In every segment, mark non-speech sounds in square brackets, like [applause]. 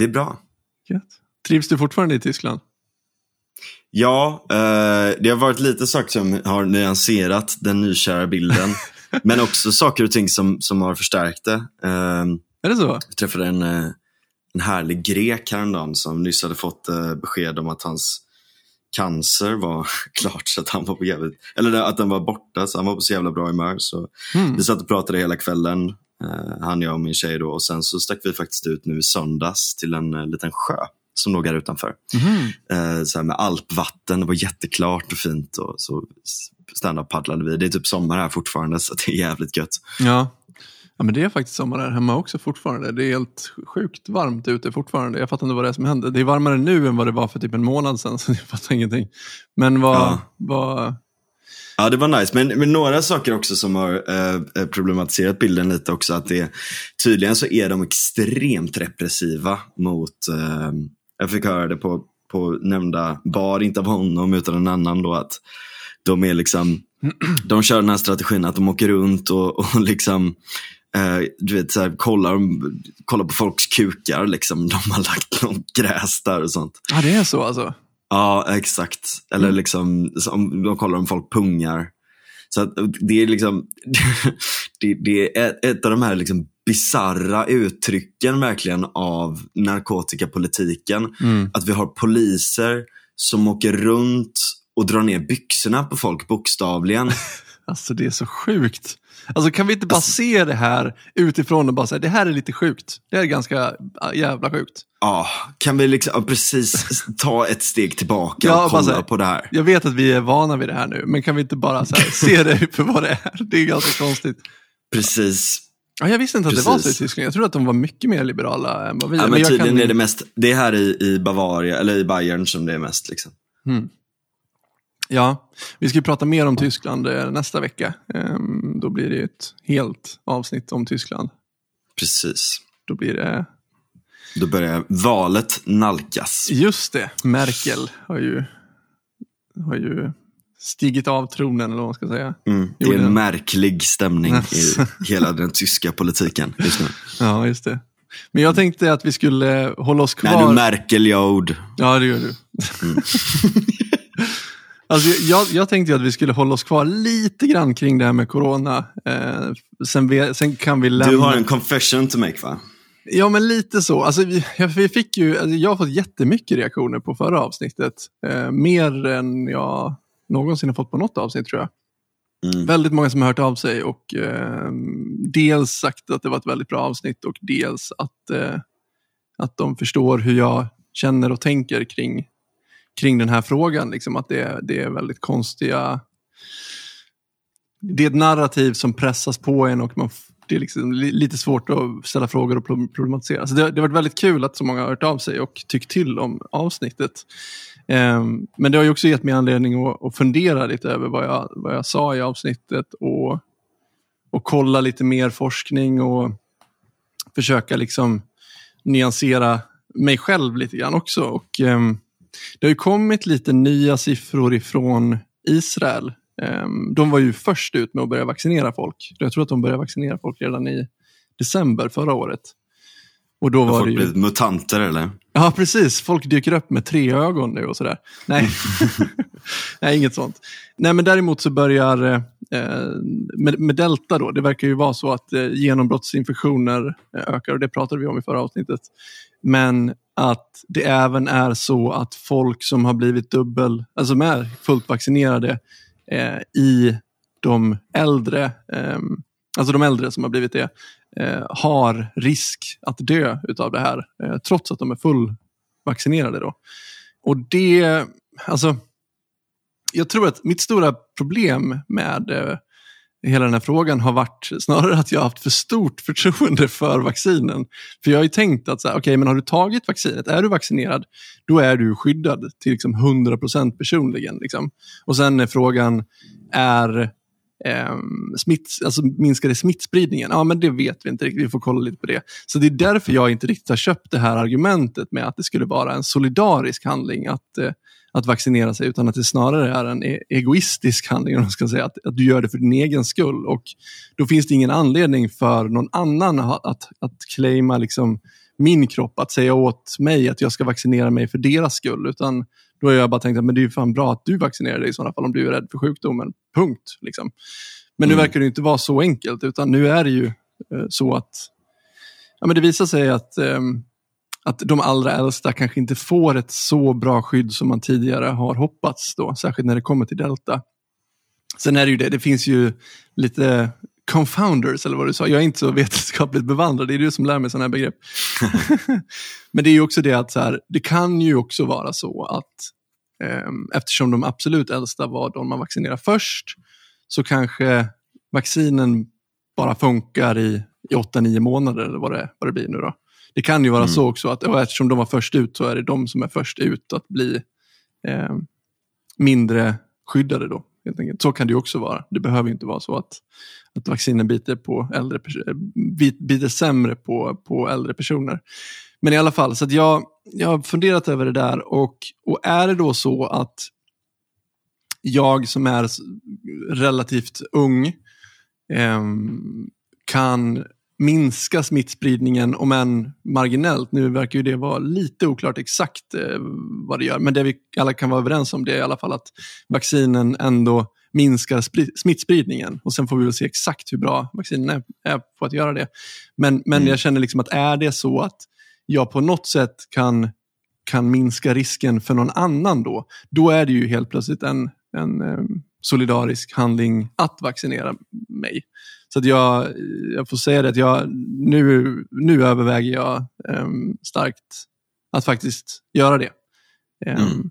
det är bra. Gött. Trivs du fortfarande i Tyskland? Ja, eh, det har varit lite saker som har nyanserat den nykära bilden. [laughs] men också saker och ting som, som har förstärkt det. Eh, Är det så? jag träffade en, eh, en härlig grek häromdagen som nyss hade fått eh, besked om att hans cancer var [laughs] klart så att han var på jävligt, eller att den var borta så han var på så jävla bra humör. Så Mm. vi satt och pratade hela kvällen, han, jag och min tjej då och sen så stack vi faktiskt ut nu i söndags till en eh, liten sjö som låg här utanför. Eh, så här med alpvatten. Det var jätteklart och fint. Och så stand-up paddlade vi. Det är typ sommar här fortfarande så det är jävligt gött. Ja. ja, men det är faktiskt sommar här hemma också fortfarande. Det är helt sjukt varmt ute fortfarande. Jag fattar inte vad det är som händer. Det är varmare nu än vad det var för typ en månad sedan, [laughs] så jag fattar ingenting. Men vad... Ja. vad Ja, det var nice. Men, men några saker också som har eh, problematiserat bilden lite också. Att det, tydligen så är de extremt repressiva mot, eh, jag fick höra det på, på nämnda bar, inte av honom utan en annan då, att de är liksom, de kör den här strategin att de åker runt och, och liksom Uh, du vet, så här, kollar, kollar på folks kukar, liksom. de har lagt något gräs där och sånt. ja, det är så alltså? Ja, exakt. Eller Mm. liksom, om de kollar om folk pungar. Så att det är liksom, [laughs] det, det är ett- av de här liksom bizarra uttrycken verkligen av narkotikapolitiken. Mm. Att vi har poliser som åker runt och drar ner byxorna på folk bokstavligen. [laughs] Alltså det är så sjukt. Alltså kan vi inte bara se det här utifrån och bara säga det här är lite sjukt. Det här är ganska äh, jävla sjukt. Ja, kan vi liksom precis ta ett steg tillbaka Ja, och kolla här. på det här? Jag vet att vi är vana vid det här nu, men kan vi inte bara här, [laughs] se det för vad det är? Det är ganska konstigt. Precis. Ja, jag visste inte att det var så i. Tyskland. Jag trodde att de var mycket mer liberala än vad vi är. Ja, men jag tydligen kan- är det mest, det är här i, i Bavaria, eller i Bayern som det är mest. Liksom. Mm. Ja, vi ska prata mer om Tyskland eh, nästa vecka. Ehm, Då blir det ett helt avsnitt om Tyskland. Precis. Då blir det, Då börjar valet nalkas. just det, Merkel har ju, har ju stigit av tronen, eller vad man ska säga. Mm. Det är en märklig stämning i [laughs] hela den tyska politiken just nu. Ja, just det. Men jag tänkte att vi skulle hålla oss kvar. När du Merkel jord. Ja, det gör du. [laughs] alltså, jag, jag tänkte att vi skulle hålla oss kvar lite grann kring det här med corona. Eh, sen, vi, sen kan vi lämna... Du har en confession to make va? Ja, men lite så. Alltså, vi, vi fick ju, alltså, jag har fått jättemycket reaktioner på förra avsnittet. Eh, mer än jag någonsin har fått på något avsnitt tror jag. Mm. Väldigt många som har hört av sig och eh, dels sagt att det var ett väldigt bra avsnitt och dels att, eh, att de förstår hur jag känner och tänker kring, kring den här frågan. Liksom att det, det är väldigt konstiga... Det är ett narrativ som pressas på en och man, det är liksom lite svårt att ställa frågor och problematisera. Så det, det har varit väldigt kul att så många har hört av sig och tyckt till om avsnittet. Um, men det har ju också gett mig anledning att, att fundera lite över vad jag, vad jag sa i avsnittet och, och kolla lite mer forskning och försöka liksom nyansera mig själv lite grann också. Och, um, det har ju kommit lite nya siffror ifrån Israel. Ehm, de var ju först ut med att börja vaccinera folk. Jag tror att de började vaccinera folk redan i december förra året. Och då var folk ju... blivit mutanter eller? Ja, precis. Folk dyker upp med tre ögon nu och sådär. Nej, [laughs] Nej inget sånt. Nej, men däremot så börjar eh, med, med delta då, det verkar ju vara så att eh, genombrottsinfektioner eh, ökar och det pratade vi om i förra avsnittet. Men att det även är så att folk som har blivit dubbel, alltså som är fullt vaccinerade eh, i de äldre, eh, alltså de äldre som har blivit det, eh, har risk att dö utav det här, eh, trots att de är fullvaccinerade. Då. Och det, alltså, jag tror att mitt stora problem med eh, hela den här frågan har varit snarare att jag har haft för stort förtroende för vaccinen. För jag har ju tänkt att, okej, okay, okej, men har du tagit vaccinet, är du vaccinerad, då är du skyddad till liksom 100% personligen. Liksom. Och sen är frågan, är eh, smitt, alltså minskar det smittspridningen? Ja, men det vet vi inte riktigt. Vi får kolla lite på det. Så det är därför jag inte riktigt har köpt det här argumentet med att det skulle vara en solidarisk handling att, eh, att vaccinera sig, utan att det snarare är en e- egoistisk handling, om man ska säga, att, att du gör det för din egen skull. Och då finns det ingen anledning för någon annan att, att, att claima liksom min kropp, att säga åt mig att jag ska vaccinera mig för deras skull, utan då har jag bara tänkt att men det är fan bra att du vaccinerar dig i sådana fall om du är rädd för sjukdomen. Punkt. Liksom. Men nu Mm. verkar det inte vara så enkelt, utan nu är det ju eh, så att ja, men det visar sig att, ehm, att de allra äldsta kanske inte får ett så bra skydd som man tidigare har hoppats, då, särskilt när det kommer till delta. Sen är det ju det, det finns ju lite confounders, eller vad du sa. Jag är inte så vetenskapligt bevandrad, det är du som lär mig sådana här begrepp. [laughs] Men det är ju också det att så här, det kan ju också vara så att ehm, eftersom de absolut äldsta var de man vaccinerar först, så kanske vaccinen bara funkar i, i 8-9 månader eller vad det, vad det blir nu då. Det kan ju vara Mm. så också att och eftersom de var först ut så är det de som är först ut att bli eh, mindre skyddade då. Helt enkelt. Så kan det ju också vara. Det behöver inte vara så att, att vaccinen biter, på äldre, eh, bit, biter sämre på, på äldre personer. Men i alla fall, så jag, jag har funderat över det där och, och är det då så att jag som är relativt ung ehm, kan minska smittspridningen, om än marginellt. Nu verkar ju det vara lite oklart exakt eh, vad det gör, men det vi alla kan vara överens om det är i alla fall att vaccinen ändå minskar spri- smittspridningen. Och sen får vi väl se exakt hur bra vaccinen är, är på att göra det. Men, men Mm. jag känner liksom att är det så att jag på något sätt kan, kan minska risken för någon annan då, då är det ju helt plötsligt en, en eh, solidarisk handling att vaccinera mig. Så att jag, jag får säga det att jag, nu, nu överväger jag em, starkt att faktiskt göra det. Em, Mm.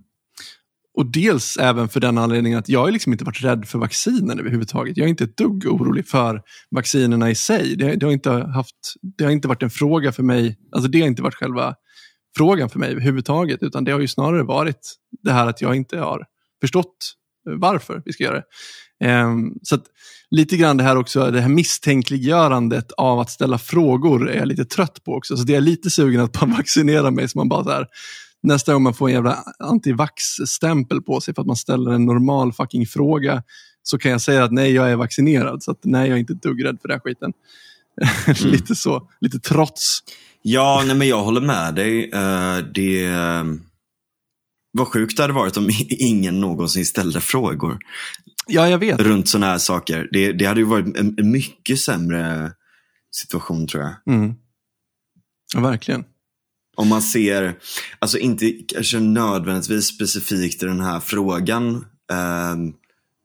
Och dels även för den anledningen att jag har liksom inte varit rädd för vaccinen överhuvudtaget. Jag är inte ett dugg orolig för vaccinerna i sig. Det, det, har inte haft, det har inte varit en fråga för mig, alltså det har inte varit själva frågan för mig överhuvudtaget, utan det har ju snarare varit det här att jag inte har förstått varför vi ska göra det. Ehm, så att lite grann det här också, det här misstänkliggörandet av att ställa frågor är jag lite trött på också. Så det är lite sugen att bara [laughs] vaccinera mig så man bara så här, nästa gång man får en jävla antivax-stämpel på sig för att man ställer en normal fucking fråga så kan jag säga att nej, jag är vaccinerad. Så att nej, jag är inte ett dugg rädd för den här skiten. [laughs] lite så, lite trots. Ja, nej, men jag håller med dig. Eh, det Vad sjukt det hade varit om [laughs] ingen någonsin ställde frågor Ja, jag vet. runt sådana här saker. Det, det hade ju varit en, mycket sämre situation tror jag. Mm. Ja, verkligen. Om man ser, alltså inte kanske nödvändigtvis specifikt i den här frågan, eh,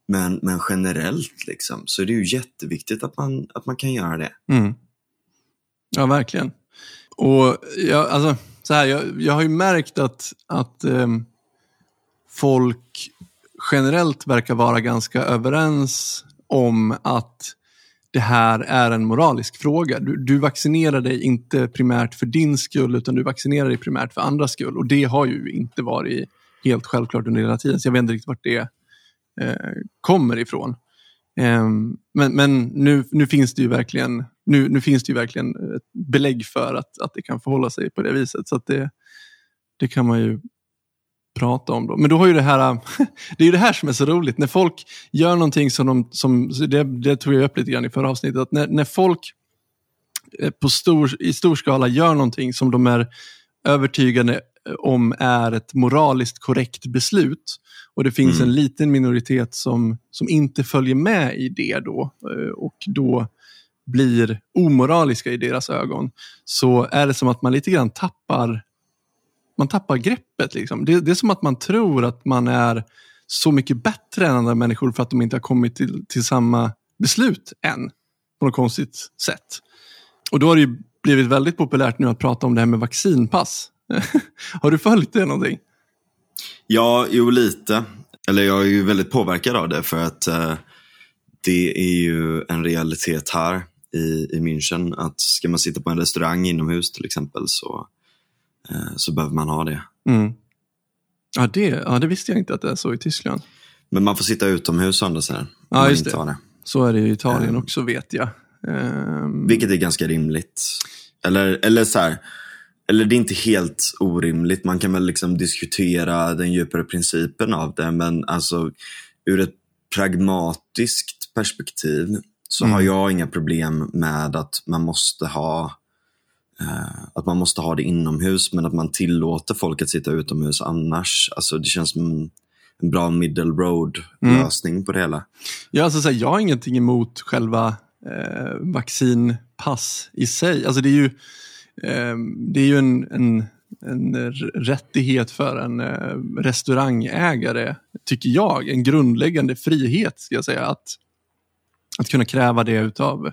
men, men generellt liksom, så är det ju jätteviktigt att man, att man kan göra det. Mm. Ja, verkligen. Och jag, alltså, så här, jag, jag har ju märkt att, att ehm, folk generellt verkar vara ganska överens om att det här är en moralisk fråga. Du, du vaccinerar dig inte primärt för din skull, utan du vaccinerar dig primärt för andras skull. Och det har ju inte varit helt självklart under hela tiden, så jag vet inte riktigt vart det eh, kommer ifrån. Eh, men men nu, nu finns det ju verkligen nu, nu finns det ju verkligen ett belägg för att, att det kan förhålla sig på det viset. Så att det, det kan man ju prata om. Då. Men då har ju det här, [laughs] det är ju det här som är så roligt. När folk gör någonting som de, som, det, det tog jag upp lite grann i förra avsnittet, att när, när folk eh, på stor, i stor skala gör någonting som de är övertygade om är ett moraliskt korrekt beslut och det finns Mm. en liten minoritet som, som inte följer med i det då eh, och då blir omoraliska i deras ögon så är det som att man lite grann tappar man tappar greppet. Liksom. Det, det är som att man tror att man är så mycket bättre än andra människor för att de inte har kommit till, till samma beslut än. På något konstigt sätt. Och då har det ju blivit väldigt populärt nu att prata om det här med vaccinpass. [laughs] har du följt det någonting? Ja, jo lite. Eller jag är ju väldigt påverkad av det för att eh, det är ju en realitet här i, i München att ska man sitta på en restaurang inomhus till exempel så, så behöver man ha det. Mm. Ja, det, ja, det visste jag inte att det är så i Tyskland. Men man får sitta utomhus å andra sidan. Ja, just det. det. Så är det i Italien Mm. också vet jag. Ehm, Vilket är ganska rimligt. Eller, eller så här, eller det är inte helt orimligt. Man kan väl liksom diskutera den djupare principen av det. Men alltså ur ett pragmatiskt perspektiv så Mm. har jag inga problem med att man måste ha eh, att man måste ha det inomhus men att man tillåter folk att sitta utomhus annars. Alltså det känns som en- bra middle road Mm. lösning på det hela. Ja, alltså, så här, jag har ingenting emot själva eh, vaccinpass i sig. Alltså, det är ju, eh, det är ju en, en, en rättighet för en eh, restaurangägare, tycker jag. En grundläggande frihet, ska jag säga. Att, att kunna kräva det av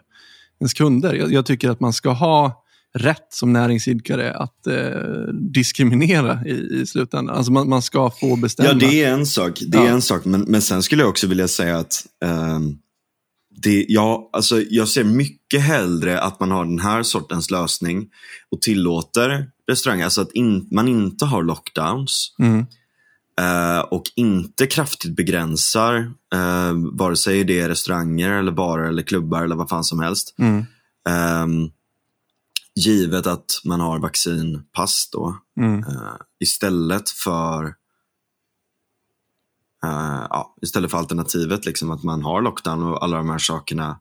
ens kunder. Jag, jag tycker att man ska ha rätt som näringsidkare att eh, diskriminera i, i slutändan. Alltså man, man ska få bestämma. Ja, det är en sak. Det är Ja. en sak. Men, men sen skulle jag också vilja säga att ehm, det, ja, alltså, jag ser mycket hellre att man har den här sortens lösning och tillåter restauranger, alltså att in, man inte har lockdowns Mm. eh, och inte kraftigt begränsar eh, vare sig det är restauranger eller barer eller klubbar eller vad fan som helst. Mm. Givet att man har vaccinpass då. Mm. Eh, istället för eh, ja, istället för alternativet, liksom att man har lockdown och alla de här sakerna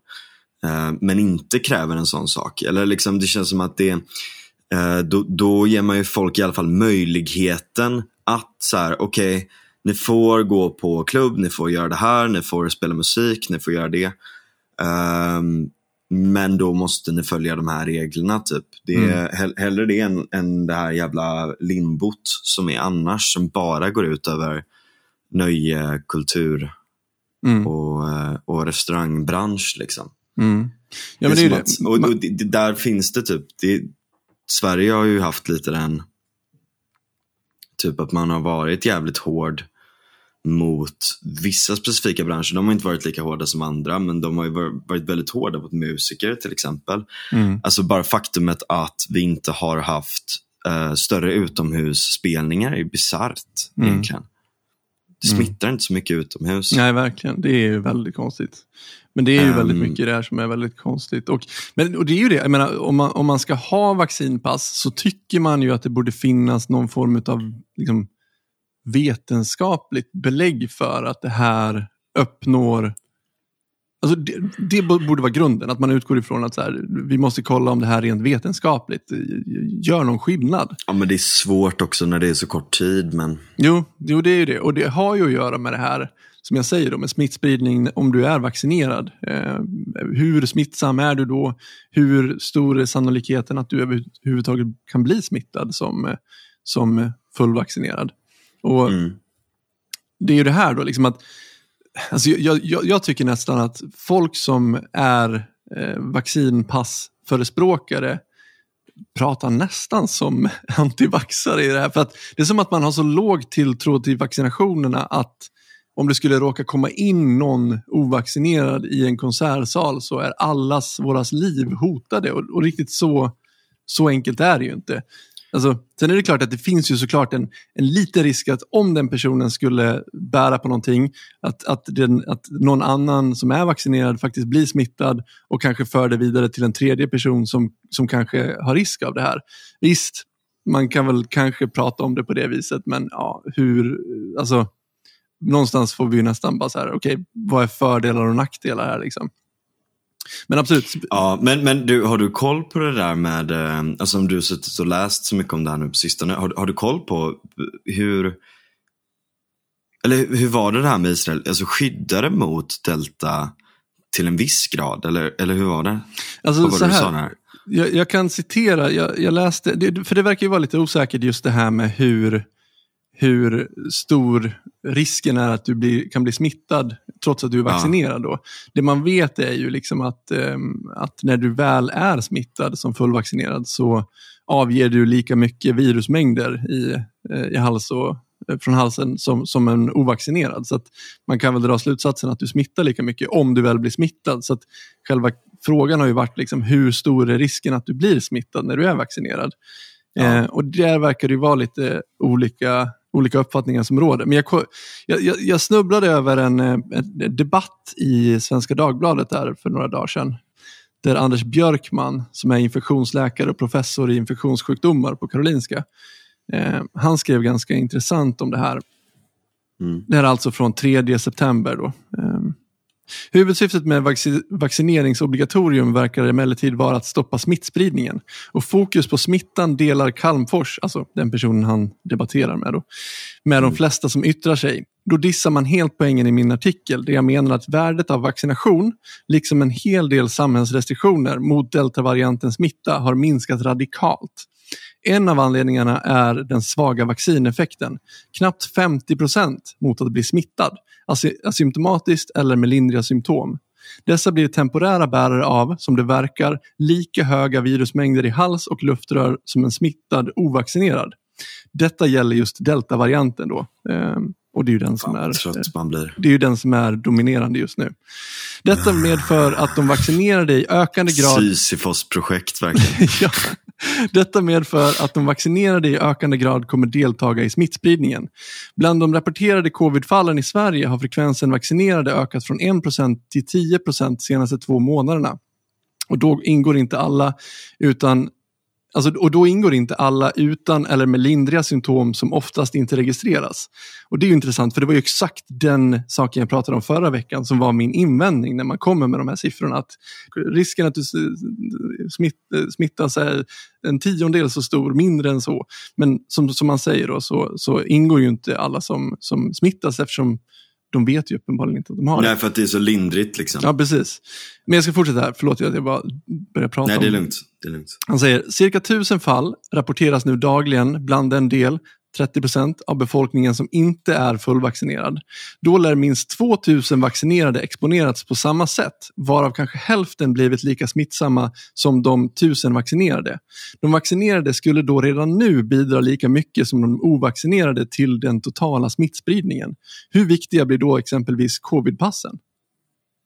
eh, men inte kräver en sån sak. Eller liksom, det känns som att det då, då ger man ju folk i alla fall möjligheten att så här, okej, ni får gå på klubb, ni får göra det här, ni får spela musik, ni får göra det. Ehm, men då måste ni följa de här reglerna. Typ. Det är hell- hellre det än, än det här jävla limbot som är annars, som bara går ut över nöje, kultur Mm. och, eh, och restaurangbransch. Liksom. Mm. Ja, men det är det. att, och, och det, där finns det typ, det, Sverige har ju haft lite den, typ att man har varit jävligt hård mot vissa specifika branscher. De har inte varit lika hårda som andra, men de har varit väldigt hårda mot musiker till exempel. Mm. Alltså bara faktumet att vi inte har haft eh, större utomhusspelningar är bisarrt Mm. egentligen. Det smittar inte så mycket utomhus. Nej, verkligen. Det är ju väldigt konstigt. Men det är ju Ehm. väldigt mycket det här som är väldigt konstigt. Och, men, och det är ju det, jag menar, om, man, om man ska ha vaccinpass så tycker man ju att det borde finnas någon form av liksom, vetenskapligt belägg för att det här uppnår Alltså det, det borde vara grunden, att man utgår ifrån att så här, vi måste kolla om det här rent vetenskapligt gör någon skillnad. Ja, men det är svårt också när det är så kort tid. Men... Jo, jo, det är ju det. Och det har ju att göra med det här, som jag säger, då, med smittspridning om du är vaccinerad. Eh, hur smittsam är du då? Hur stor är sannolikheten att du överhuvudtaget kan bli smittad som, som fullvaccinerad? Och Mm. det är ju det här då, liksom att alltså jag, jag, jag tycker nästan att folk som är eh, vaccinpassförespråkare pratar nästan som [laughs] antivaxare i det här. För att det är som att man har så låg tilltro till vaccinationerna att om det skulle råka komma in någon ovaccinerad i en konsertsal så är allas våras liv hotade. Och, och riktigt så, så enkelt är det ju inte. Alltså, sen är det klart att det finns ju såklart en, en liten risk att om den personen skulle bära på någonting, att, att, den, att någon annan som är vaccinerad faktiskt blir smittad och kanske för det vidare till en tredje person som, som kanske har risk av det här. Visst, man kan väl kanske prata om det på det viset, men ja, hur, alltså, någonstans får vi ju nästan bara så här, okej, okay, vad är fördelar och nackdelar här liksom? Men absolut. Ja, men, men du, har du koll på det där med, eh, alltså om du suttit och läst så mycket om det här nu på sistone, har, har du koll på hur, eller hur var det det här med Israel, alltså skyddade mot delta till en viss grad, eller, eller hur var det? Alltså, Vad var så det du här, sa? Jag, jag, kan citera, jag, jag läste, det, för det verkar ju vara lite osäkert just det här med hur, hur stor risken är att du blir, kan bli smittad trots att du är vaccinerad. Då. Det man vet är ju liksom att, um, att när du väl är smittad som fullvaccinerad så avger du lika mycket virusmängder i, i hals och, från halsen som, som en ovaccinerad. Så att man kan väl dra slutsatsen att du smittar lika mycket om du väl blir smittad. Så att själva frågan har ju varit liksom, hur stor är risken att du blir smittad när du är vaccinerad? Ja. Eh, och där verkar det vara lite olika olika uppfattningar som råder. Men jag, jag, jag snubblade över en, en, debatt i Svenska Dagbladet där för några dagar sedan. där Anders Björkman, som är infektionsläkare och professor i infektionssjukdomar på Karolinska, eh, han skrev ganska intressant om det här. Mm. Det här är alltså från 3 september. Då. Eh, Huvudsyftet med vaccin vaccineringsobligatorium verkar emellertid vara att stoppa smittspridningen. Och fokus på smittan delar Kalmfors, alltså den personen han debatterar med, då, med de flesta som yttrar sig. Då dissar man helt poängen i min artikel där jag menar att värdet av vaccination, liksom en hel del samhällsrestriktioner mot deltavariantens smitta, har minskat radikalt. En av anledningarna är den svaga vaccineffekten. Knappt 50 procent mot att bli smittad, asymptomatiskt eller med lindriga symptom. Dessa blir temporära bärare av, som det verkar, lika höga virusmängder i hals och luftrör som en smittad ovaccinerad. Detta gäller just deltavarianten då. Ehm, och det är ju den som är, det är ju den som är dominerande just nu. Detta medför att de vaccinerade i ökande grad... Sisyfos-projekt verkligen. [laughs] ja. Detta medför att de vaccinerade i ökande grad kommer deltaga i smittspridningen. Bland de rapporterade covidfallen i Sverige har frekvensen vaccinerade ökat från 1% till 10% de senaste två månaderna. Och då ingår inte alla utan Alltså, och då ingår inte alla utan eller med lindriga symptom som oftast inte registreras. Och Det är intressant för det var ju exakt den saken jag pratade om förra veckan som var min invändning när man kommer med de här siffrorna. Att risken att du smitt, smittas är en tiondel så stor, mindre än så. Men som, som man säger då, så, så ingår ju inte alla som, som smittas eftersom de vet ju uppenbarligen inte att de har det. Nej, för att det är så lindrigt. Liksom. Ja, precis. Men jag ska fortsätta här. Förlåt att jag bara börjar prata Nej, det är lugnt. Det är lugnt. Han säger, cirka tusen fall rapporteras nu dagligen bland en del 30 procent av befolkningen som inte är fullvaccinerad. Då lär minst 2000 vaccinerade exponerats på samma sätt, varav kanske hälften blivit lika smittsamma som de 1000 vaccinerade. De vaccinerade skulle då redan nu bidra lika mycket som de ovaccinerade till den totala smittspridningen. Hur viktiga blir då exempelvis covidpassen?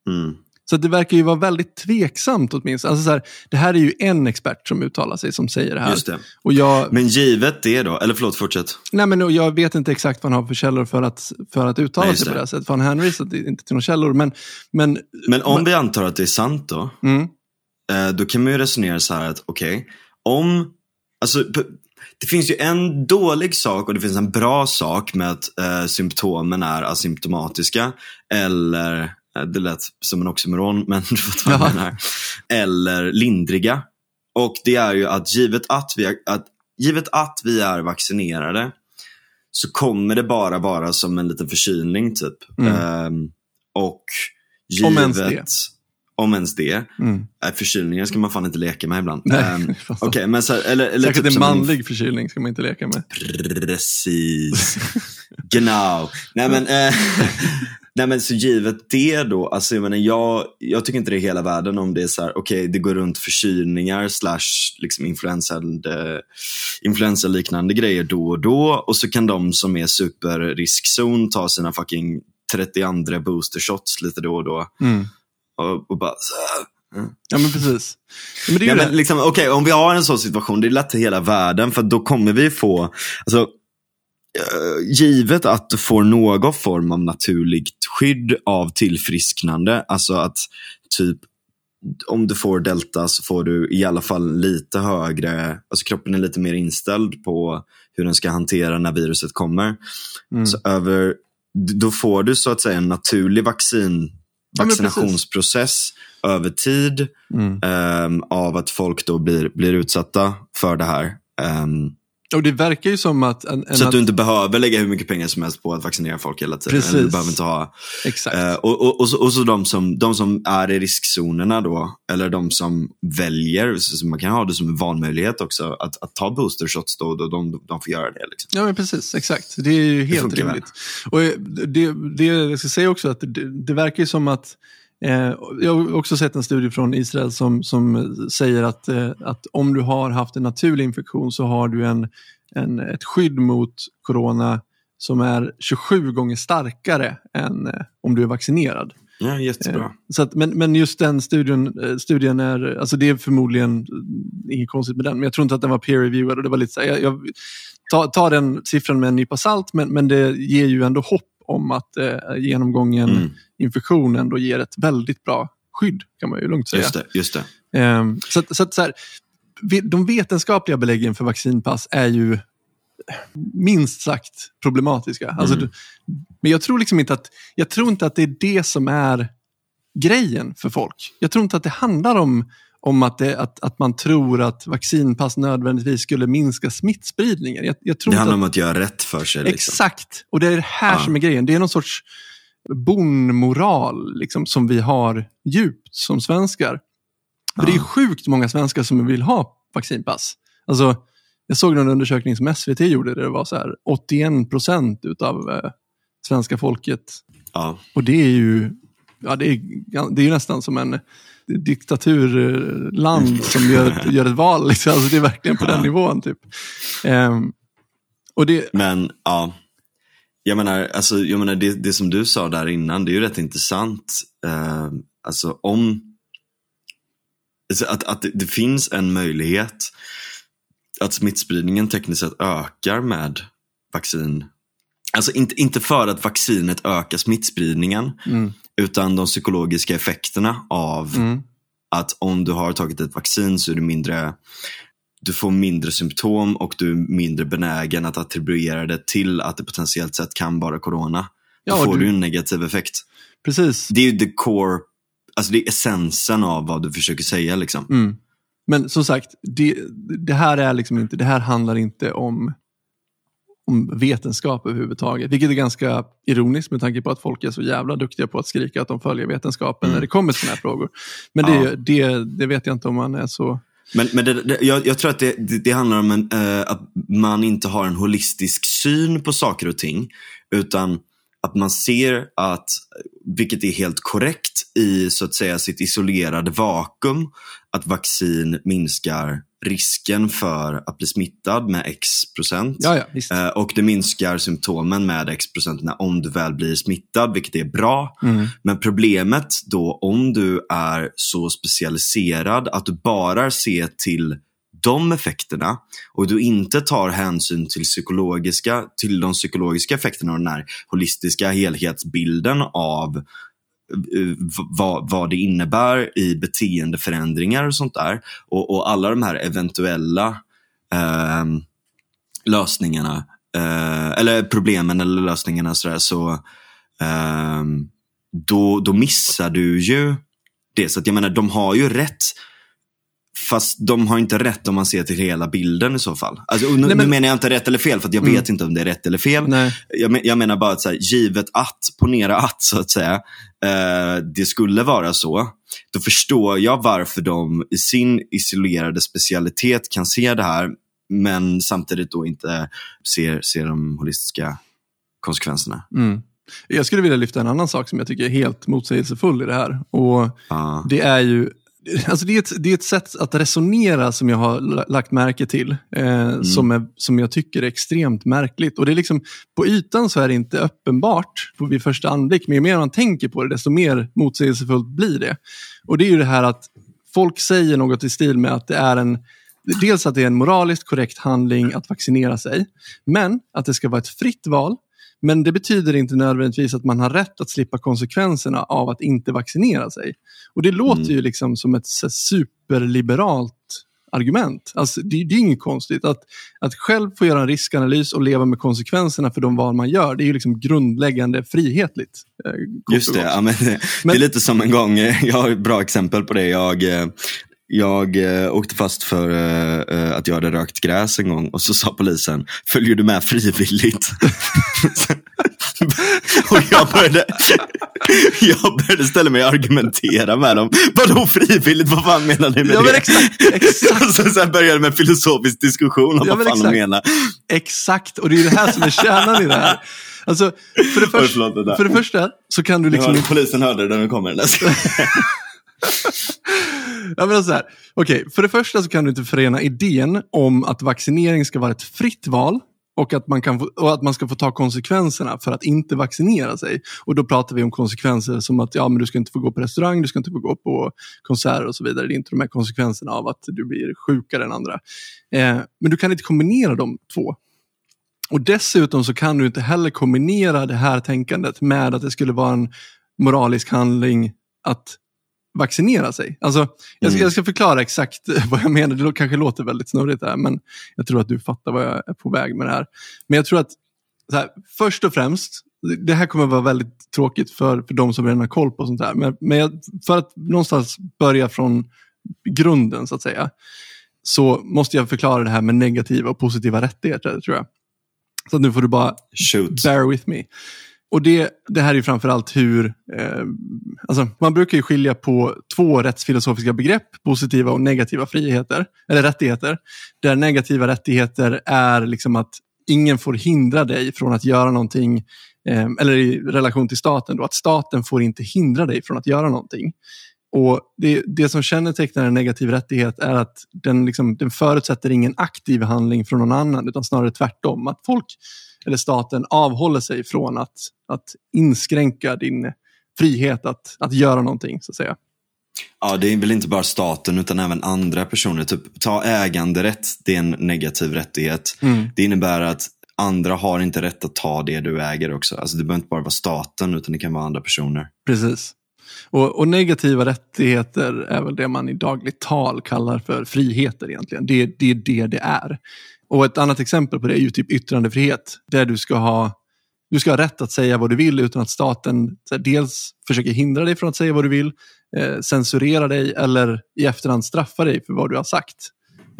Mm. Så det verkar ju vara väldigt tveksamt åtminstone. Alltså så här, det här är ju en expert som uttalar sig som säger det här. Just det. Och jag, Men givet det då, eller förlåt, fortsätt. nej men, jag vet inte exakt vad han har för källor för att, för att uttala Nej, sig just på det det. här sättet. För han hänvisar inte till några källor. Men, men, Men om vi antar att det är sant då, mm, eh, då kan man ju resonera så här att okej, om, alltså det finns ju en dålig sak och det finns en bra sak med att eh, symptomen är asymptomatiska eller, det lät som en oxymoron, men [laughs] du vad jag Ja. menar. Eller lindriga. Och det är ju att givet att vi är, att, givet att vi är vaccinerade så kommer det bara vara som en liten förkylning typ. Mm. Ehm, och givet, Om ens det. Om ens det. mm. Äh, förkylningar ska man fan inte leka med ibland. Nej, Ehm, [laughs] Okej, men så här, eller, eller Säkert typ en som en- manlig förkylning ska man inte leka med. Precis. genau. Nej men, eh, [laughs] nej men så givet det då, alltså jag menar jag, jag tycker inte det är hela världen om det är så här, okej det går runt förkylningar slash liksom influensa, influensaliknande grejer då och då och så kan de som är superriskzon ta sina fucking 32 booster shots lite då och då Mm. och, och bara här, Ja men precis. Men det är Ja, men liksom, okej, om vi har en sån situation, det är lätt i hela världen, för då kommer vi få, alltså, givet att du får någon form av naturligt skydd av tillfrisknande, alltså att typ om du får delta så får du i alla fall lite högre, alltså kroppen är lite mer inställd på hur den ska hantera när viruset kommer. Mm. Så över, då får du så att säga en naturlig vaccin, Ja, vaccinationsprocess över tid Mm. ehm, av att folk då blir, blir utsatta för det här. Ehm, Och det verkar ju som att... En, en så att du inte behöver lägga hur mycket pengar som helst på att vaccinera folk hela tiden. Precis. Eller du behöver inte ha, Exakt. eh, och, och, och, så, och så de som, de som är i riskzonerna då, eller de som väljer, så man kan ha det som en valmöjlighet också, att, att ta booster shots då, då de, de får göra det. Liksom. Ja, men precis. Exakt. Det är ju helt funkar väl. rimligt. Och det, det, jag ska säga också att det, det verkar ju som att jag har också sett en studie från Israel som, som säger att, eh, att om du har haft en naturlig infektion så har du en, en, ett skydd mot corona som är 27 gånger starkare än eh, om du är vaccinerad. Ja, jättebra. Eh, Så att, men, men just den studien, eh, studien är, alltså det är förmodligen eh, inget konstigt med den, men jag tror inte att den var peer-reviewad. Och det var lite så här, jag, jag, ta, ta den siffran med en nypa salt, men, men det ger ju ändå hopp om att eh, genomgången Mm. infektion ändå ger ett väldigt bra skydd, kan man ju lugnt säga. Just det, just det. Um, så, så, att så här, de vetenskapliga beläggen för vaccinpass är ju minst sagt problematiska. Alltså, Mm. du- men jag tror liksom inte att, jag tror inte att det är det som är grejen för folk. Jag tror inte att det handlar om, om att, det, att, att man tror att vaccinpass nödvändigtvis skulle minska smittspridningen. Jag, jag tror Det handlar att, om att göra rätt för sig. Liksom. Exakt, och det är det här Ja. som är grejen. Det är någon sorts bonmoral liksom, som vi har djupt som svenskar. För det är Ja. sjukt många svenskar som vill ha vaccinpass. Alltså, jag såg någon undersökning som SVT gjorde där det var så här 81 procent utav eh, svenska folket. Ja. Och det är ju, ja, det är, det är ju nästan som en diktaturland som gör, gör ett val. Liksom. Alltså, det är verkligen på den nivån. typ. Ehm, och det, Men ja, jag menar, alltså, jag menar det, det som du sa där innan, det är ju rätt intressant. Eh, alltså om alltså, att, att det, det finns en möjlighet att smittspridningen tekniskt sett ökar med vaccin. Alltså inte, inte för att vaccinet ökar smittspridningen, mm, utan de psykologiska effekterna av mm, att om du har tagit ett vaccin så är du mindre du får mindre symptom och du är mindre benägen att attribuera det till att det potentiellt sett kan vara corona. Då Ja, får du- du en negativ effekt. precis. Det är ju the core, alltså det är essensen av vad du försöker säga liksom. Mm. Men som sagt, det, det här är liksom inte, det här handlar inte om, om vetenskap överhuvudtaget. Vilket är ganska ironiskt med tanke på att folk är så jävla duktiga på att skrika att de följer vetenskapen Mm. när det kommer till sådana här frågor. Men det, Ja. det, det vet jag inte om man är så... Men, men det, det, jag, jag tror att det, handlar om en, eh, att man inte har en holistisk syn på saker och ting. Utan att man ser att, vilket är helt korrekt i så att säga sitt isolerade vakuum, att vaccin minskar risken för att bli smittad med x procent. Ja, ja. Eh, Och det minskar symptomen med x procent när- om du väl blir smittad, vilket är bra. Mm. Men problemet då om du är så specialiserad att du bara ser till de effekterna och du inte tar hänsyn till, psykologiska, till de psykologiska effekterna och den här holistiska helhetsbilden av Eh, vad, vad det innebär i beteendeförändringar och sånt där. Och, och alla de här eventuella eh, lösningarna, eh, eller problemen eller lösningarna sådär, så eh, då, då missar du ju det. Så att jag menar, de har ju rätt. Fast de har inte rätt om man ser till hela bilden i så fall. Alltså, nu, Nej, men- nu menar jag inte rätt eller fel, för att jag Mm. vet inte om det är rätt eller fel. Nej. Jag, jag menar bara att så här, givet att, ponera att så att säga, eh, det skulle vara så, då förstår jag varför de i sin isolerade specialitet kan se det här, men samtidigt då inte ser, ser de holistiska konsekvenserna. Mm. Jag skulle vilja lyfta en annan sak som jag tycker är helt motsägelsefull i det här. Och Ja. Det är ju alltså det är, ett, det är ett sätt att resonera som jag har la- lagt märke till. Eh, som, är, som jag tycker är extremt märkligt. Och det är liksom, på ytan så är det inte uppenbart vid första anblick. Men ju mer man tänker på det, desto mer motsägelsefullt blir det. Och det är ju det här att folk säger något i stil med att det är en Dels att det är en moraliskt korrekt handling att vaccinera sig, men att det ska vara ett fritt val. Men det betyder inte nödvändigtvis att man har rätt att slippa konsekvenserna av att inte vaccinera sig. Och det låter Mm. ju liksom som ett superliberalt argument. Alltså, det, det är inget konstigt. Att, att själv få göra en riskanalys och leva med konsekvenserna för de val man gör, det är ju liksom grundläggande frihetligt. eh, Just det, ja, men, det Men- är lite som en gång, eh, jag har ett bra exempel på det. Jag, eh, jag eh, åkte fast för eh, eh, att jag hade rökt gräs en gång och så sa polisen, följer du med frivilligt? [laughs] och jag började, jag började ställa mig och argumentera med dem. Vadå frivilligt? Vad fan menar ni med Ja, det? men exakt, exakt. [laughs] så, här började med en filosofisk diskussion om Ja, vad fan de exakt. menar. Exakt, och det är det här som är kärnan i det här. Alltså, för, det Oj, först, förlåt, det där. för det första så kan du liksom Ja, polisen hörde det när de kommer. [laughs] [laughs] Ja, men alltså här. För det första så kan du inte förena idén om att vaccinering ska vara ett fritt val och att, man kan få, och att man ska få ta konsekvenserna för att inte vaccinera sig. Och då pratar vi om konsekvenser som att ja, men du ska inte få gå på restaurang, du ska inte få gå på konserter och så vidare. Det är inte de här konsekvenserna av att du blir sjukare än andra. Eh, men du kan inte kombinera de två. Och dessutom så kan du inte heller kombinera det här tänkandet med att det skulle vara en moralisk handling att vaccinera sig. Alltså, jag, ska, Mm. jag ska förklara exakt [laughs] vad jag menar. Det kanske låter väldigt snurrigt här, men jag tror att du fattar vad jag är på väg med det här. Men jag tror att här, först och främst, det- här kommer vara väldigt tråkigt för, för de som redan har koll på sånt här. Men, men jag, för att någonstans börja från grunden så att säga, så måste jag förklara det här med negativa och positiva rättigheter tror jag. Så nu får du bara Shoot. bear with me. Och det, det här är framförallt hur, eh, alltså man brukar ju skilja på två rättsfilosofiska begrepp, positiva och negativa friheter, eller rättigheter. Där negativa rättigheter är liksom att ingen får hindra dig från att göra någonting, eh, eller i relation till staten då, att staten får inte hindra dig från att göra någonting. Och det, det som kännetecknar en negativ rättighet är att den, liksom, den förutsätter ingen aktiv handling från någon annan, utan snarare tvärtom. Att folk, eller staten, avhåller sig från att, att inskränka din frihet att, att göra någonting, så att säga. Ja, det är väl inte bara staten utan även andra personer. Typ, ta äganderätt, det är en negativ rättighet. Det innebär att andra har inte rätt att ta det du äger också. Alltså, det behöver inte bara vara staten utan det kan vara andra personer. Precis. Och, och negativa rättigheter är väl det man i dagligt tal kallar för friheter egentligen. Det, det är det det är. Och ett annat exempel på det är ju typ yttrandefrihet. Där du ska ha, du ska ha rätt att säga vad du vill utan att staten dels försöker hindra dig från att säga vad du vill, eh, censurera dig eller i efterhand straffa dig för vad du har sagt.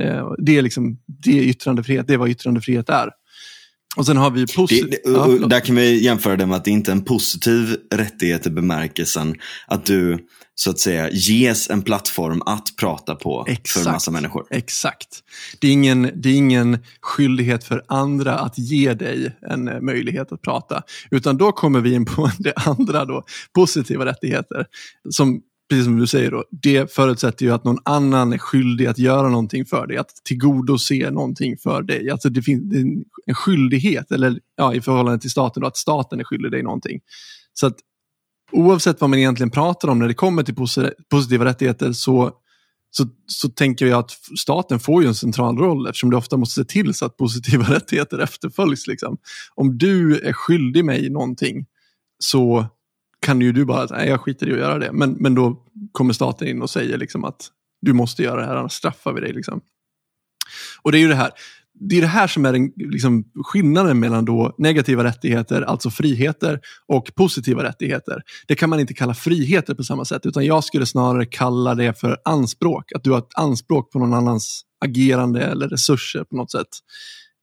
Eh, det, är liksom, det är yttrandefrihet, det är vad yttrandefrihet är. Och sen har vi Det, och, där kan vi jämföra det med att det inte är en positiv rättighet i bemärkelsen att du så att säga ges en plattform att prata på för Exakt. en massa människor. Exakt. Det är, ingen, det är ingen skyldighet för andra att ge dig en eh, möjlighet att prata. Utan då kommer vi in på [laughs] det andra, då, positiva rättigheter. Som, precis som du säger, då, det förutsätter ju att någon annan är skyldig att göra någonting för dig. Att tillgodose någonting för dig. Alltså det finns en- skyldighet, eller ja, i förhållande till staten, då, att staten är skyldig dig någonting. Så att oavsett vad man egentligen pratar om när det kommer till posi- positiva rättigheter så så, så tänker jag att staten får ju en central roll eftersom det ofta måste se till så att positiva [laughs] rättigheter efterföljs. Liksom. Om du är skyldig mig någonting så kan ju du bara säga nej jag skiter i att göra det. Men, men då kommer staten in och säger liksom att du måste göra det här, annars straffar vi dig. Liksom. Och det är ju det här. Det är det här som är den, liksom, skillnaden mellan då negativa rättigheter, alltså friheter, och positiva rättigheter. Det kan man inte kalla friheter på samma sätt, utan jag skulle snarare kalla det för anspråk. Att du har ett anspråk på någon annans agerande eller resurser på något sätt.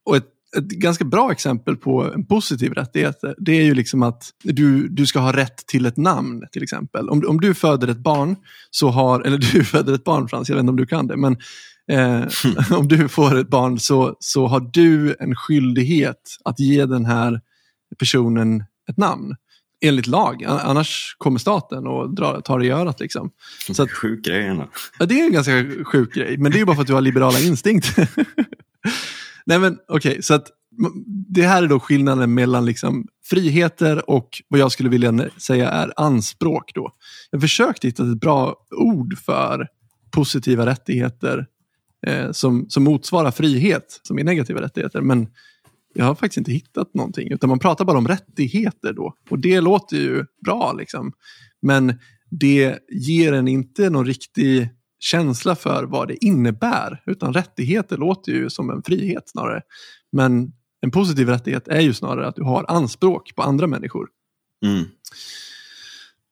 Och ett, ett ganska bra exempel på en positiv rättighet, det är ju liksom att du, du ska ha rätt till ett namn, till exempel. Om, om du föder ett barn, så har, eller [laughs] du föder ett barn Frans, jag vet inte om du kan det, men Eh, [laughs] om du får ett barn så, så har du en skyldighet att ge den här personen ett namn. Enligt lag, annars kommer staten och drar, tar det i örat. Liksom. Så att, Sjuk grej ändå. ja, det är en ganska sjuk grej, men det är ju bara för att du har liberala instinkter. [laughs] Nej men okej, så att det här är då skillnaden mellan liksom friheter och vad jag skulle vilja säga är anspråk. Då. Jag försökte hitta ett bra ord för positiva rättigheter eh, som, som motsvarar frihet, som är negativa rättigheter. Men jag har faktiskt inte hittat någonting, utan man pratar bara om rättigheter då. Och det låter ju bra, liksom. men det ger en inte någon riktig känsla för vad det innebär. Utan rättigheter låter ju som en frihet snarare. Men en positiv rättighet är ju snarare att du har anspråk på andra människor. Mm.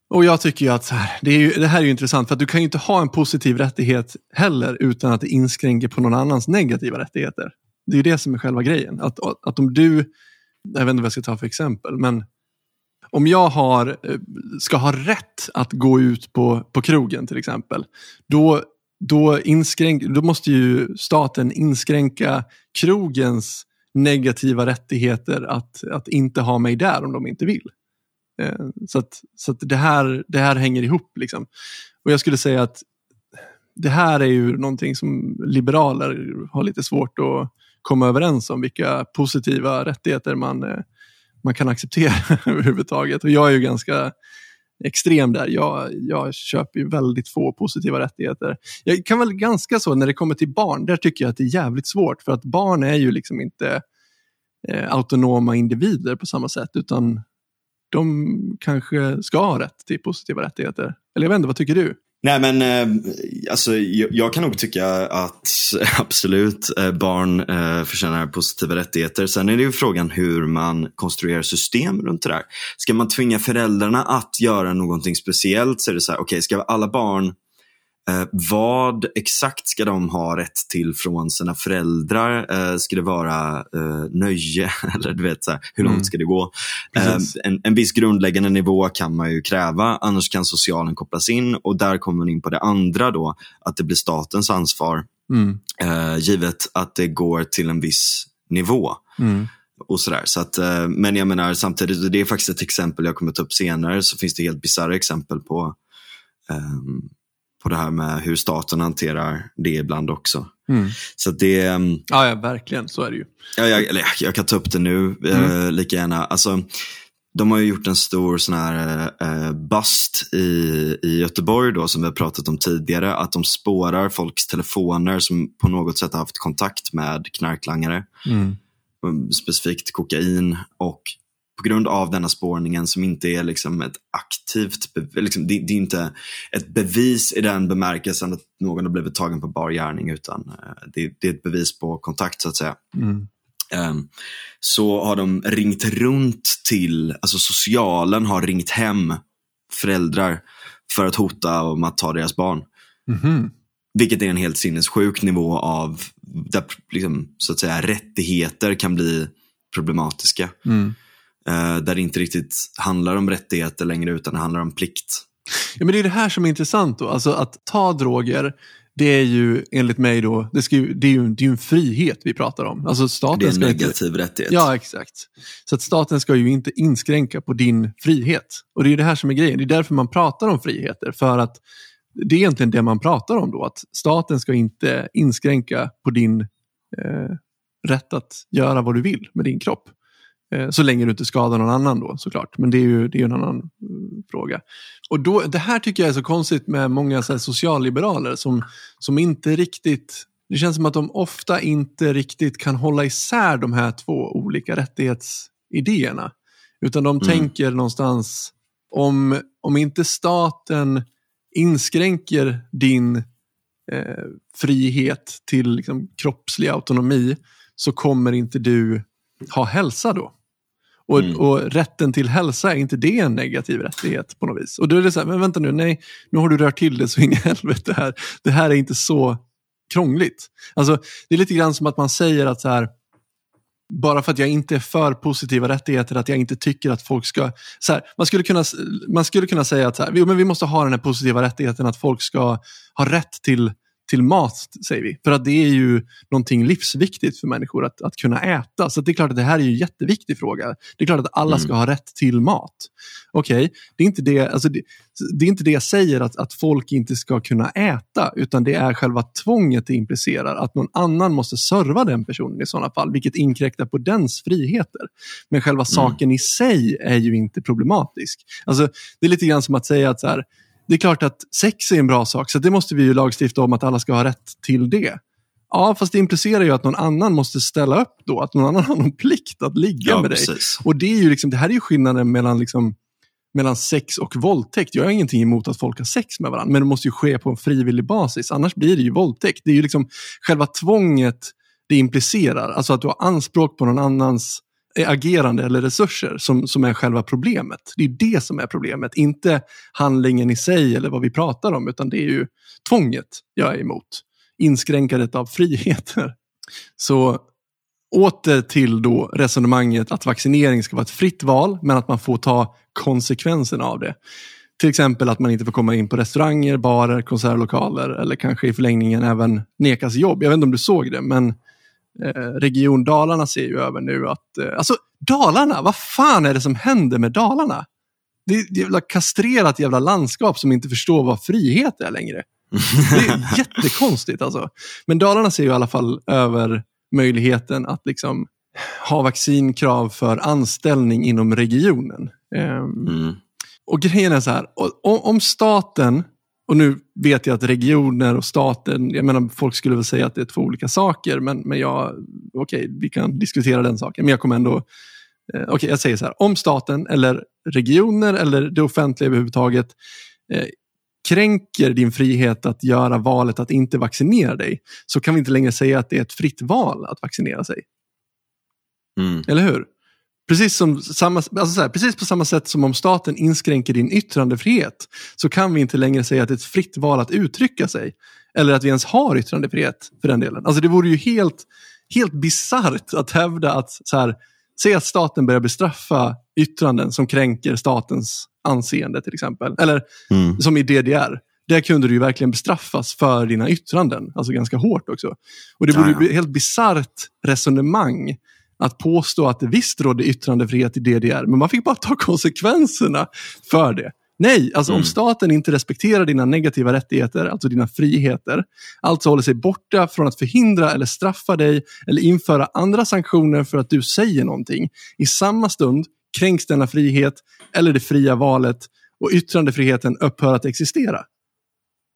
Och jag tycker ju att så här, det, är ju, det här är ju intressant för att du kan ju inte ha en positiv rättighet heller utan att det inskränker på någon annans negativa rättigheter. Det är ju det som är själva grejen. Att, att om du, jag vet inte vad jag ska ta för exempel, men om jag har, eh, ska ha rätt att gå ut på, på krogen till exempel, då, då, inskränk, då måste ju staten inskränka krogens negativa rättigheter att, att inte ha mig där om de inte vill. Eh, så, att, så att det, här, det här hänger ihop. Liksom. Och jag skulle säga att det här är ju någonting som liberaler har lite svårt att komma överens om, vilka positiva rättigheter man, eh, man kan acceptera [laughs] överhuvudtaget. Och jag är ju ganska extrem där. Jag, jag köper ju väldigt få positiva rättigheter. Jag kan väl ganska så, när det kommer till barn, där tycker jag att det är jävligt svårt. För att barn är ju liksom inte eh, autonoma individer på samma sätt, utan de kanske ska ha rätt till positiva rättigheter. Eller jag vet inte, vad tycker du? Nej men eh, alltså, jag, jag, kan nog tycka att [laughs] absolut eh, barn eh, förtjänar positiva rättigheter. Sen är det ju frågan hur man konstruerar system runt det där. Ska man tvinga föräldrarna att göra någonting speciellt så är det så här, okej okay, ska alla barn Eh, vad exakt ska de ha rätt till från sina föräldrar? Eh, ska det vara eh, nöje? [laughs] Eller du vet, så här, hur långt mm. ska det gå? Eh, en, en viss grundläggande nivå kan man ju kräva, annars kan socialen kopplas in och där kommer man in på det andra då, att det blir statens ansvar. Mm. Eh, givet att det går till en viss nivå. Mm och sådär. Så att, eh, men jag menar samtidigt, det är faktiskt ett exempel jag kommer ta upp senare, så finns det helt bisarra exempel på um, på det här med hur staten hanterar det ibland också. Mm. Så det, ehm, ja, ja, verkligen. Så är det ju. Ja, jag, eller, jag kan ta upp det nu eh, mm. eh, lika gärna. Alltså, de har ju gjort en stor sån här eh, bust i, i Göteborg då, som vi har pratat om tidigare. Att de spårar folks telefoner som på något sätt har haft kontakt med knarklangare. Mm. Specifikt kokain och på grund av denna spårningen som inte är liksom ett aktivt, liksom, det, det, är inte ett bevis i den bemärkelsen att någon har blivit tagen på bar gärning utan eh, det, det, är ett bevis på kontakt så att säga. Mm. Um, så har de ringt runt till, alltså socialen har ringt hem föräldrar för att hota om att ta deras barn. Mm. Vilket är en helt sinnessjuk nivå av där liksom, så att säga, rättigheter kan bli problematiska. Mm. Eh, där det inte riktigt handlar om rättigheter längre utan det handlar om plikt. Ja, men det är det här som är intressant. Då. Alltså att ta droger, det är ju enligt mig då, det, ska ju, det, är ju, det är en frihet vi pratar om. Alltså staten det är en negativ inte, rättighet. Ja, exakt. Så att staten ska ju inte inskränka på din frihet. Och det är det här som är grejen. Det är därför man pratar om friheter. För att det är egentligen det man pratar om då. Att staten ska inte inskränka på din eh, rätt att göra vad du vill med din kropp. Eh, så länge du inte skadar någon annan då såklart. Men det är ju, det är en annan uh, fråga. Och då, Det här tycker jag är så konstigt med många så socialliberaler som, som inte riktigt det känns som att de ofta inte riktigt kan hålla isär de här två olika rättighetsidéerna. Utan de mm. tänker någonstans, om, om inte staten inskränker din eh, frihet till liksom, kroppslig autonomi så kommer inte du ha hälsa då. Och, mm. och, rätten till hälsa, är inte det en negativ rättighet på något vis? Och då är det så här, men vänta nu, nej, nu har du rört till det så in i helvete här. Det här är inte så krångligt. Alltså, det är lite grann som att man säger att så här, bara för att jag inte är för positiva rättigheter, att jag inte tycker att folk ska... Så här, man, skulle kunna, man skulle kunna säga att så här, men vi måste ha den här positiva rättigheten att folk ska ha rätt till till mat, säger vi. För att det är ju någonting livsviktigt för människor att, att kunna äta. Så det är klart att det här är en jätteviktig fråga. Det är klart att alla ska mm. ha rätt till mat. Okej, okay, det, är inte det, alltså det, det är inte det jag säger att, att folk inte ska kunna äta, utan det är själva tvånget det implicerar. Att någon annan måste serva den personen i sådana fall, vilket inkräktar på dens friheter. Men själva mm. saken i sig är ju inte problematisk. Alltså, det är lite grann som att säga att så här, det är klart att sex är en bra sak, så det måste vi ju lagstifta om att alla ska ha rätt till det. Ja, fast det implicerar ju att någon annan måste ställa upp då, att någon annan har någon plikt att ligga ja, med precis. dig. Och det, är ju liksom, det här är ju skillnaden mellan, liksom, mellan sex och våldtäkt. Jag har ingenting emot att folk har sex med varandra, men det måste ju ske på en frivillig basis, annars blir det ju våldtäkt. Det är ju liksom själva tvånget det implicerar, alltså att du har anspråk på någon annans agerande eller resurser som, som är själva problemet. Det är det som är problemet, inte handlingen i sig eller vad vi pratar om, utan det är ju tvånget jag är emot. Inskränkandet av friheter. Så åter till då resonemanget att vaccinering ska vara ett fritt val, men att man får ta konsekvenserna av det. Till exempel att man inte får komma in på restauranger, barer, konsertlokaler eller kanske i förlängningen även nekas jobb. Jag vet inte om du såg det, men Region Dalarna ser ju över nu att, eh, alltså Dalarna, vad fan är det som händer med Dalarna? Det är ett jävla kastrerat jävla landskap som inte förstår vad frihet är längre. Det är [laughs] jättekonstigt alltså. Men Dalarna ser ju i alla fall över möjligheten att liksom ha vaccinkrav för anställning inom regionen. Um, mm. Och grejen är så här, om staten och nu vet jag att regioner och staten, jag menar folk skulle väl säga att det är två olika saker, men, men jag, okej, okay, vi kan diskutera den saken, men jag kommer ändå, eh, okej, okay, jag säger så här, om staten eller regioner eller det offentliga överhuvudtaget eh, kränker din frihet att göra valet att inte vaccinera dig så kan vi inte längre säga att det är ett fritt val att vaccinera sig. Mm. Eller hur? Precis, som, samma, alltså så här, precis på samma sätt som om staten inskränker din yttrandefrihet så kan vi inte längre säga att det är ett fritt val att uttrycka sig. Eller att vi ens har yttrandefrihet för den delen. Alltså det vore ju helt, helt bisarrt att hävda att så här, se att staten börjar bestraffa yttranden som kränker statens anseende till exempel. Eller Mm. som i DDR. Där kunde du ju verkligen bestraffas för dina yttranden, alltså ganska hårt också. Och det vore ja. ett helt bisarrt resonemang att påstå att det visst rådde yttrandefrihet i DDR, men man fick bara ta [laughs] konsekvenserna för det. Nej, alltså om Mm. staten inte respekterar dina negativa rättigheter, alltså dina friheter, alltså håller sig borta från att förhindra eller straffa dig eller införa andra sanktioner för att du säger någonting, i samma stund kränks denna frihet eller det fria valet och yttrandefriheten upphör att existera.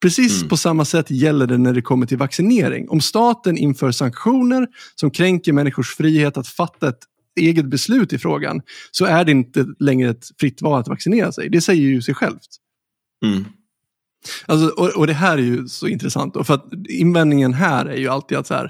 Precis Mm. på samma sätt gäller det när det kommer till vaccinering. Om staten inför sanktioner som kränker människors frihet att fatta ett eget beslut i frågan så är det inte längre ett fritt val att vaccinera sig. Det säger ju sig självt. Mm. Alltså, och, och det här är ju så intressant. Och för att invändningen här är ju alltid att så här,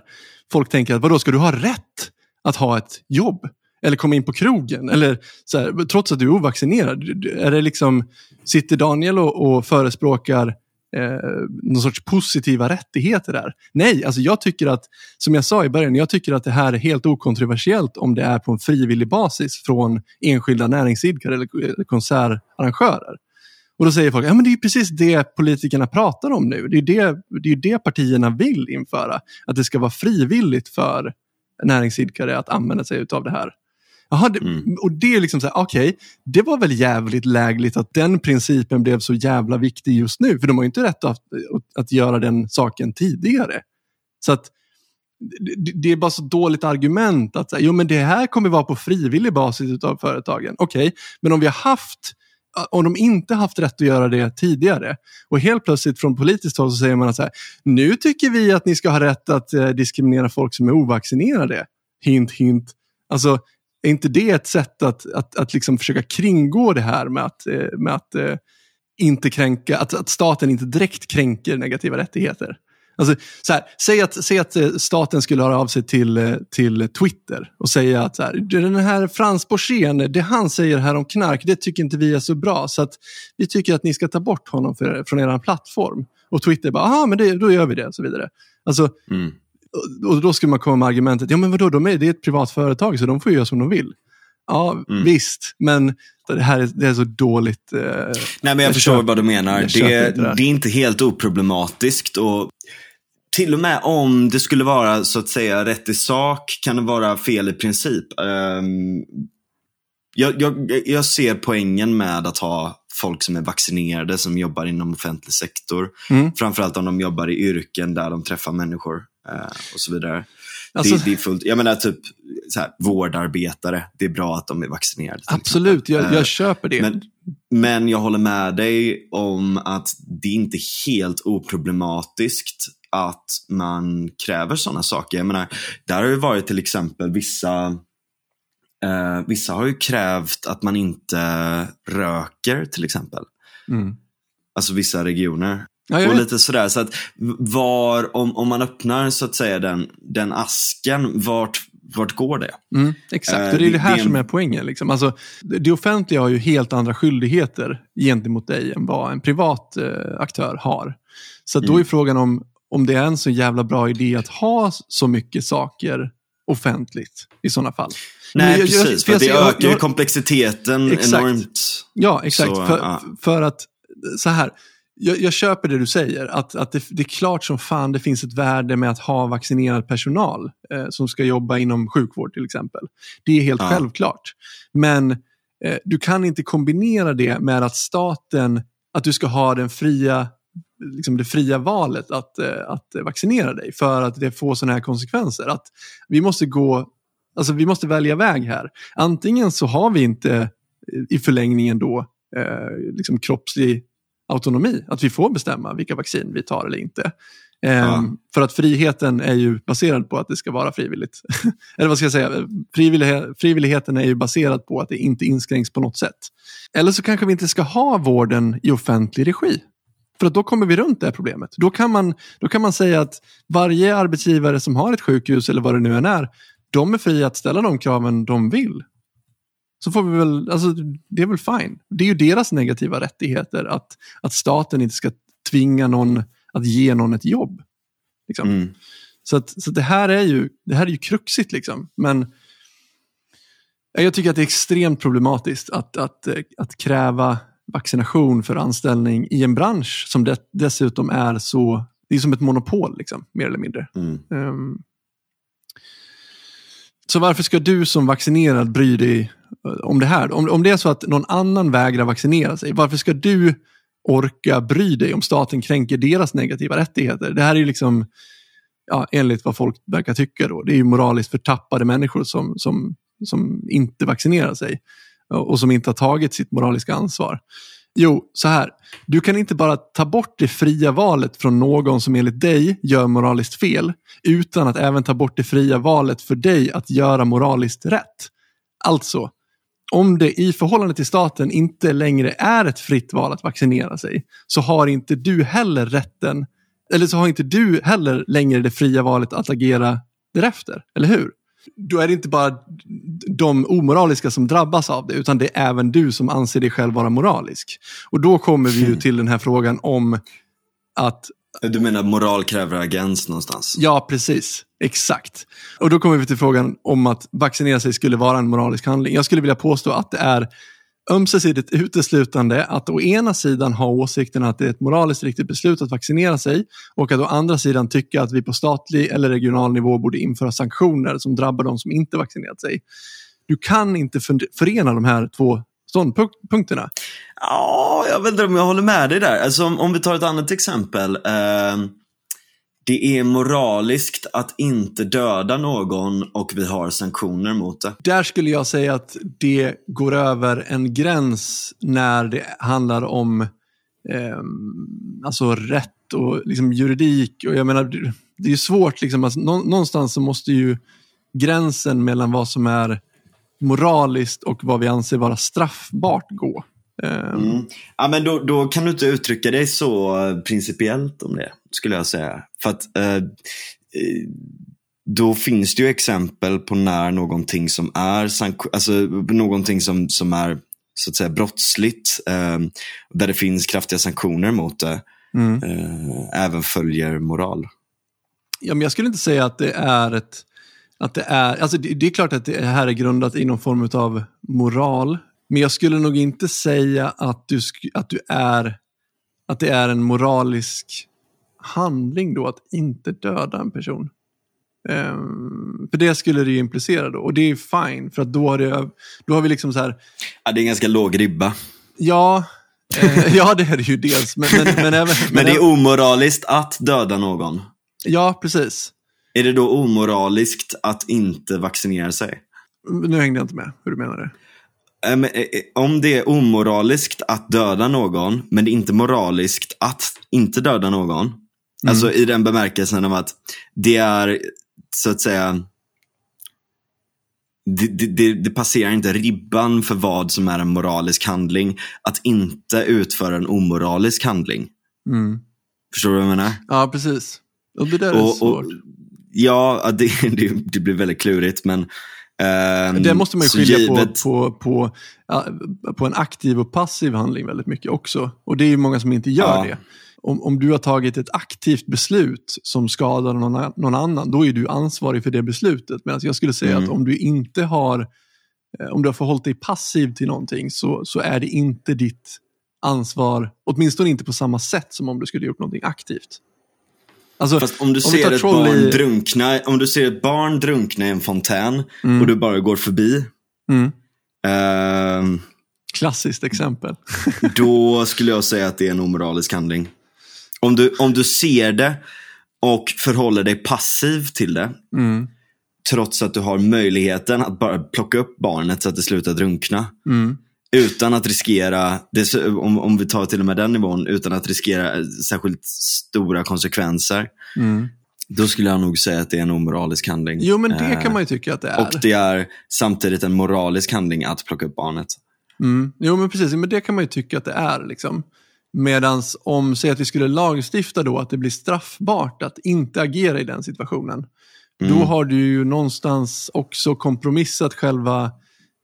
folk tänker att vadå, ska du ha rätt att ha ett jobb? Eller komma in på krogen? Eller så här, trots att du är ovaccinerad? Är det liksom, sitter Daniel och, och förespråkar eh, någon sorts positiva rättigheter där? Nej, alltså jag tycker att, som jag sa i början, jag tycker att det här är helt okontroversiellt om det är på en frivillig basis från enskilda näringsidkare eller, konsertarrangörer. Och då säger folk, ja men det är ju precis det politikerna pratar om nu. Det är ju det, det, är det partierna vill införa. Att det ska vara frivilligt för näringsidkare att använda sig av det här. Jaha, det, Mm. och det är liksom så här, okej, det var väl jävligt lägligt att den principen blev så jävla viktig just nu. För de har ju inte rätt att, att göra den saken tidigare. Så att det, det är bara så dåligt argument att säga, jo men det här kommer vara på frivillig basis av företagen. Okej, men om vi har haft om de inte haft rätt att göra det tidigare och helt plötsligt från politiskt håll så säger man att så här, nu tycker vi att ni ska ha rätt att eh, diskriminera folk som är ovaccinerade. Hint, hint. Alltså, är inte det ett sätt att, att, att liksom försöka kringgå det här med att, eh, med att eh, inte kränka, att, att staten inte direkt kränker negativa rättigheter? Alltså, så här, säg, att, säg att eh, staten skulle höra av sig till, till Twitter och säga att så här, den här Frans Borssén, det han säger här om knark, det tycker inte vi är så bra. Så att vi tycker att ni ska ta bort honom för, från er plattform. Och Twitter bara, men det, då gör vi det. Och så vidare. Alltså, Mm och- då skulle man komma med argumentet, ja men vadå, de är, det är ett privat företag så de får göra som de vill. Ja, Mm. visst, men det här är, det är så dåligt. Eh, Nej, men jag, förstår köper- vad du menar. Det, det det är inte helt oproblematiskt. Och till och med om det skulle vara så att säga rätt i sak kan det vara fel i princip. Ehm, jag, jag, jag ser poängen med att ha folk som är vaccinerade som jobbar inom offentlig sektor. Mm. Framförallt om de jobbar i yrken där de träffar människor och så vidare. Alltså- det, det är fullt, jag menar typ så här, vårdarbetare, det är bra att de är vaccinerade. absolut, jag, jag Eh, köper det. men, men jag håller med dig om att det är inte helt oproblematiskt att man kräver sådana saker. Jag menar, där har ju varit till exempel vissa eh, Vissa har ju krävt att man inte röker till exempel. Mm. Alltså vissa regioner. Ja, jag Och lite sådär, så att var, om, om man öppnar så att säga den, den asken, vart, vart går det? Mm, exakt, Eh, och det är det det- här det som är poängen. Liksom. Alltså, det, offentliga har ju helt andra skyldigheter gentemot dig än vad en privat eh, aktör har. Så då är Mm. frågan om, om det är en så jävla bra idé att ha så mycket saker offentligt i sådana fall. Nej, jag- jag- precis. för för jag det jag- ökar ju jag- komplexiteten Exakt. enormt. Ja, exakt. Så, för, ja. för att, så här, jag, jag köper det du säger, att, att det, det är klart som fan det finns ett värde med att ha vaccinerad personal eh, som ska jobba inom sjukvård till exempel. Det är helt Ja. självklart. Men eh, du kan inte kombinera det med att staten, att du ska ha den fria liksom det fria valet att, eh, att vaccinera dig för att det får sådana här konsekvenser. Att vi måste gå, alltså vi måste välja väg här. Antingen så har vi inte eh, i förlängningen då eh, liksom kroppslig autonomi, att vi får bestämma vilka vaccin vi tar eller inte. Ja. För att friheten är ju baserad på att det ska vara frivilligt. [laughs] eller vad ska jag säga? Frivillighet, frivilligheten är ju baserad på att det inte inskränks på något sätt. Eller så kanske vi inte ska ha vården i offentlig regi. För att då kommer vi runt det här problemet. Då kan, man, då kan man säga att varje arbetsgivare som har ett sjukhus eller vad det nu än är, de är fria att ställa de kraven de vill. Så får vi väl, alltså det är väl fine. Det är ju deras negativa rättigheter att, att staten inte ska tvinga någon att ge någon ett jobb. Liksom. Mm. Så, att, så det, här är ju, det här är ju kruxigt liksom. Men jag tycker att det är extremt problematiskt att, att, att kräva vaccination för anställning i en bransch som det, dessutom är så, det är som ett monopol liksom, mer eller mindre. Mm. Um, så varför ska du som vaccinerad bry dig eh, om det här? Om, om det är så att någon annan vägrar vaccinera sig, varför ska du orka bry dig om staten kränker deras negativa rättigheter? Det här är ju liksom, ja, enligt vad folk verkar tycka, då, det är ju moraliskt förtappade människor som, som, som inte vaccinerar sig eh, och som inte har tagit sitt moraliska ansvar. Jo, så här. Du kan inte bara ta bort det fria valet från någon som enligt dig gör moraliskt fel utan att även ta bort det fria valet för dig att göra moraliskt rätt. Alltså, om det i förhållande till staten inte längre är ett fritt val att vaccinera sig så har inte du heller rätten, eller så har inte du heller längre det fria valet att agera därefter, eller hur? Då är det inte bara de omoraliska som drabbas av det, utan det är även du som anser dig själv vara moralisk. Och då kommer vi ju hmm. till den här frågan om att... Du menar moral kräver agens någonstans? Ja, precis. Exakt. Och då kommer vi till frågan om att vaccinera sig skulle vara en moralisk handling. Jag skulle vilja påstå att det är ömsesidigt uteslutande att å ena sidan ha åsikten att det är ett moraliskt riktigt beslut att vaccinera sig och att å andra sidan tycka att vi på statlig eller regional nivå borde införa sanktioner som drabbar de som inte vaccinerat sig. Du kan inte förena de här två ståndpunkterna. Ja, jag vet inte om jag håller med dig där. Alltså, om, om vi tar ett annat exempel. Eh det är moraliskt att inte döda någon och vi har sanktioner mot det. Där skulle jag säga att det går över en gräns när det handlar om eh, alltså rätt och liksom juridik. Och jag menar, det är svårt, liksom, alltså, någonstans så måste ju gränsen mellan vad som är moraliskt och vad vi anser vara straffbart gå. Ehm. Mm. Ja, men då, då kan du inte uttrycka dig så principiellt om det, skulle jag säga. För att eh, då finns det ju exempel på när någonting som är, alltså, någonting som, som är så att säga brottsligt, eh, där det finns kraftiga sanktioner mot det, mm. eh, även följer moral. Ja, men jag skulle inte säga att det är ett att det är, alltså det, det är klart att det här är grundat i någon form av moral. Men jag skulle nog inte säga att, du, att, du är, att det är en moralisk handling då att inte döda en person. Um, för det skulle det ju implicera då. Och det är fine, för att då har, det, då har vi liksom så här... Ja, det är en ganska låg ribba. Ja, eh, [laughs] ja det är det ju dels. Men, men, men, även, men, [laughs] men det är omoraliskt att döda någon. Ja, precis. Är det då omoraliskt att inte vaccinera sig? Nu hängde jag inte med hur du menar det. Eh, eh, om det är omoraliskt att döda någon, men det är inte moraliskt att inte döda någon. Mm. Alltså i den bemärkelsen av att det är, så att säga, det, det, det, passerar inte ribban för vad som är en moralisk handling att inte utföra en omoralisk handling. Mm. Förstår du vad jag menar? Ja, precis. Och det där är och, svårt. Och, ja, det, [laughs] det, det, blir väldigt klurigt, men Um, det måste man ju skilja givet... på, på, på, på en aktiv och passiv handling väldigt mycket också. Och det är ju många som inte gör ja. det. Om, om du har tagit ett aktivt beslut som skadar någon, någon annan, då är du ansvarig för det beslutet. Medan jag skulle säga mm. att om du inte har eh, om du har förhållit dig passiv till någonting så, så är det inte ditt ansvar, åtminstone inte på samma sätt som om du skulle gjort någonting aktivt. Alltså, Fast om du, ser ett barn i... drunkna, om du ser ett barn drunkna i en fontän mm. och du bara går förbi. Mm. Uh, Klassiskt exempel. [laughs] då skulle jag säga att det är en omoralisk handling. Om du, om du ser det och förhåller dig passiv till det. Mm. Trots att du har möjligheten att bara plocka upp barnet så att det slutar drunkna. Mm. Utan att riskera, om, om vi tar till och med den nivån, utan att riskera särskilt stora konsekvenser. Mm. Då skulle jag nog säga att det är en omoralisk handling. Jo, men det kan man ju tycka att det är. Och det är samtidigt en moralisk handling att plocka upp barnet. Mm. Jo, men precis. Men det kan man ju tycka att det är. Liksom. Medan om, säg att vi skulle lagstifta då att det blir straffbart att inte agera i den situationen. Mm. Då har du ju någonstans också kompromissat själva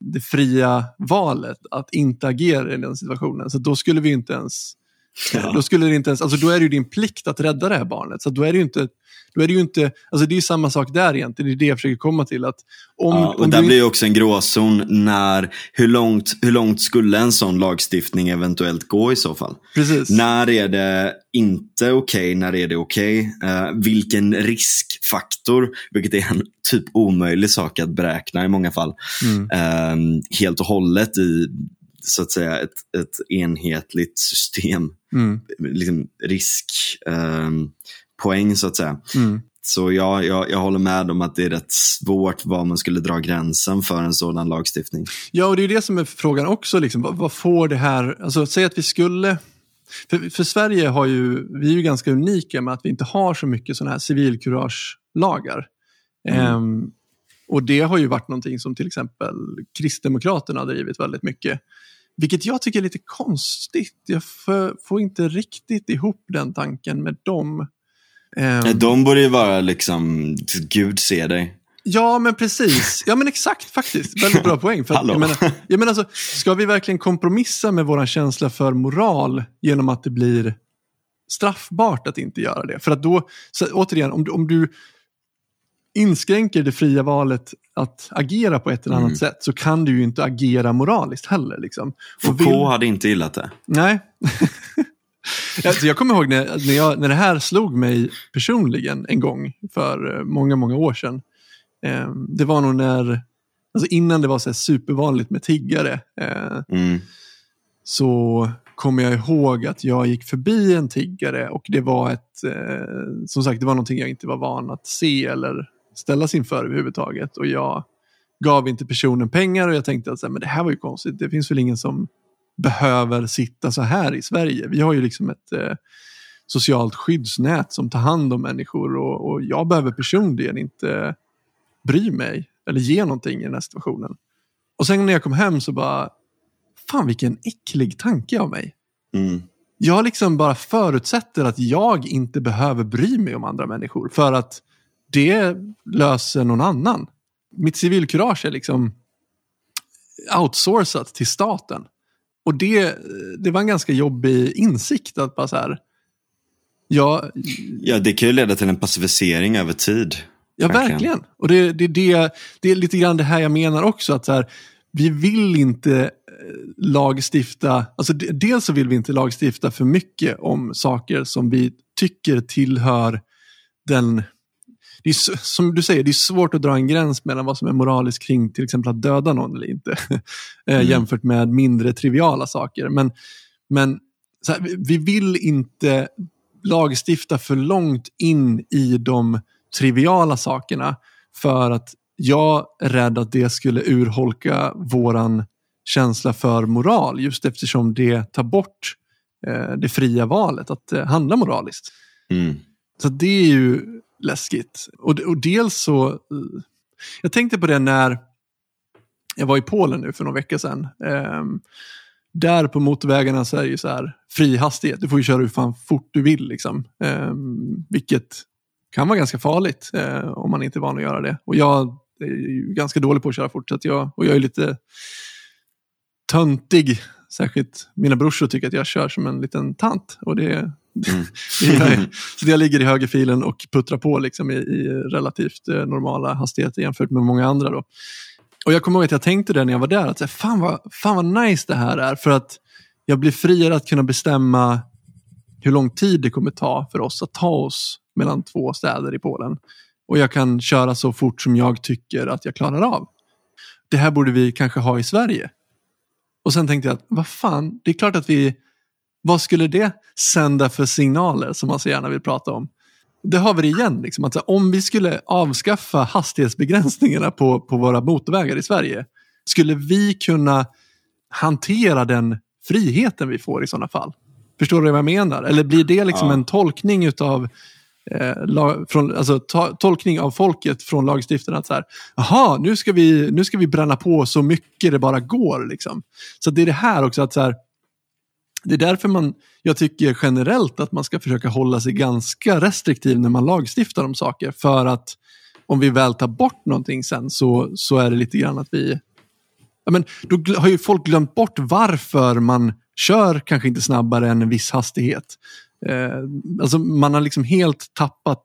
det fria valet att inte agera i den situationen. Så då skulle vi inte ens Ja. då, skulle det inte ens, alltså då är det ju din plikt att rädda det här barnet. Så då är det ju inte, då är det ju inte, alltså det är samma sak där egentligen. Det är det jag försöker komma till. Att om, Ja, och om där du blir ju också en gråzon när, hur långt, hur långt skulle en sån lagstiftning eventuellt gå i så fall? Precis. När är det inte okej, när är det okej? Eh, vilken riskfaktor, vilket är en typ omöjlig sak att beräkna i många fall, Mm. eh, helt och hållet i så att säga ett, ett enhetligt system, Mm. liksom riskpoäng eh, poäng, så att säga. Mm. Så jag, jag, jag håller med om att det är rätt svårt var man skulle dra gränsen för en sådan lagstiftning. Ja, och det är ju det som är frågan också. Liksom. Vad, vad får det här... Alltså, säg att vi skulle... För, för Sverige har ju, vi är ju ganska unika med att vi inte har så mycket sådana här civilkuragelagar. Mm. Ehm, och det har ju varit någonting som till exempel Kristdemokraterna har drivit väldigt mycket. Vilket jag tycker är lite konstigt. Jag får, inte riktigt ihop den tanken med dem. Ehm, De borde ju vara liksom, Gud se dig. Ja, men precis. Ja, men exakt faktiskt. Väldigt bra poäng. För att, jag menar, jag menar alltså, ska vi verkligen kompromissa med vår känsla för moral genom att det blir straffbart att inte göra det? För att då, så, återigen, om du, om du inskränker det fria valet att agera på ett eller annat Mm. sätt så kan du ju inte agera moraliskt heller. Liksom. Och Foucault vill- hade inte gillat det. Nej. [laughs] alltså jag kommer ihåg när, när, jag, när det här slog mig personligen en gång för eh, många, många år sedan. Eh, det var nog när, alltså innan det var så här supervanligt med tiggare, eh, Mm. så kommer jag ihåg att jag gick förbi en tiggare och det var ett, eh, som sagt, det var någonting jag inte var van att se eller ställas inför överhuvudtaget. Och jag gav inte personen pengar och jag tänkte att men det här var ju konstigt. Det finns väl ingen som behöver sitta så här i Sverige. Vi har ju liksom ett eh, socialt skyddsnät som tar hand om människor och, och jag behöver personligen inte bry mig eller ge någonting i den här situationen. Och sen när jag kom hem så bara, fan vilken äcklig tanke av mig. Mm. Jag liksom bara förutsätter att jag inte behöver bry mig om andra människor för att det löser någon annan. Mitt civilkurage är liksom outsourcat till staten. Och det, det var en ganska jobbig insikt att bara så här, ja, Ja, det kan ju leda till en pacificering över tid. Ja, Verkligen. verkligen. Och det, det, det, det är lite grann det här jag menar också. att så här, Vi vill inte eh, lagstifta, alltså de- dels så vill vi inte lagstifta för mycket om saker som vi tycker tillhör den det är, som du säger, det är svårt att dra en gräns mellan vad som är moraliskt kring till exempel att döda någon eller inte. [laughs] eh, Mm. Jämfört med mindre triviala saker. Men, men här, vi- vi vill inte lagstifta för långt in i de triviala sakerna för att jag är rädd att det skulle urholka våran känsla för moral just eftersom det tar bort eh, det fria valet att eh, handla moraliskt. Mm. Så det är ju läskigt. Och, och dels så, eh, jag tänkte på det när jag var i Polen nu för några veckor sedan. Um, där på motorvägarna så är det ju så här fri hastighet. Du får ju köra hur fan fort du vill. Liksom. Um, vilket kan vara ganska farligt uh, om man inte är van att göra det. Och jag är ju ganska dålig på att köra fort. Så att jag, och jag är lite töntig. Särskilt mina brorsor tycker att jag kör som en liten tant. Och det, Mm. det [laughs] jag. Så jag ligger i högerfilen och puttrar på liksom i, i relativt eh, normala hastigheter jämfört med många andra. Då. Och jag kommer ihåg att jag tänkte det när jag var där, att så här, fan, vad, fan vad nice det här är. För att jag blir friare att kunna bestämma hur lång tid det kommer ta för oss att ta oss mellan två städer i Polen. Och jag kan köra så fort som jag tycker att jag klarar av. Det här borde vi kanske ha i Sverige. Och sen tänkte jag, att, vad fan, det är klart att vi vad skulle det sända för signaler som man så gärna vill prata om? Det har vi det igen. Liksom, att om vi skulle avskaffa hastighetsbegränsningarna på, på våra motorvägar i Sverige, skulle vi kunna hantera den friheten vi får i sådana fall? Förstår du vad jag menar? Eller blir det liksom Ja. en tolkning utav eh, lag, från, alltså, tolkning av folket från lagstiftarna att så här, jaha, nu ska, vi, nu ska vi bränna på så mycket det bara går. Liksom. Så det är det här också att så här, det är därför man, jag tycker generellt att man ska försöka hålla sig ganska restriktiv när man lagstiftar om saker. För att om vi väl tar bort någonting sen så, så är det lite grann att vi... Ja, men då har ju folk glömt bort varför man kör kanske inte snabbare än en viss hastighet. Eh, alltså man har liksom helt tappat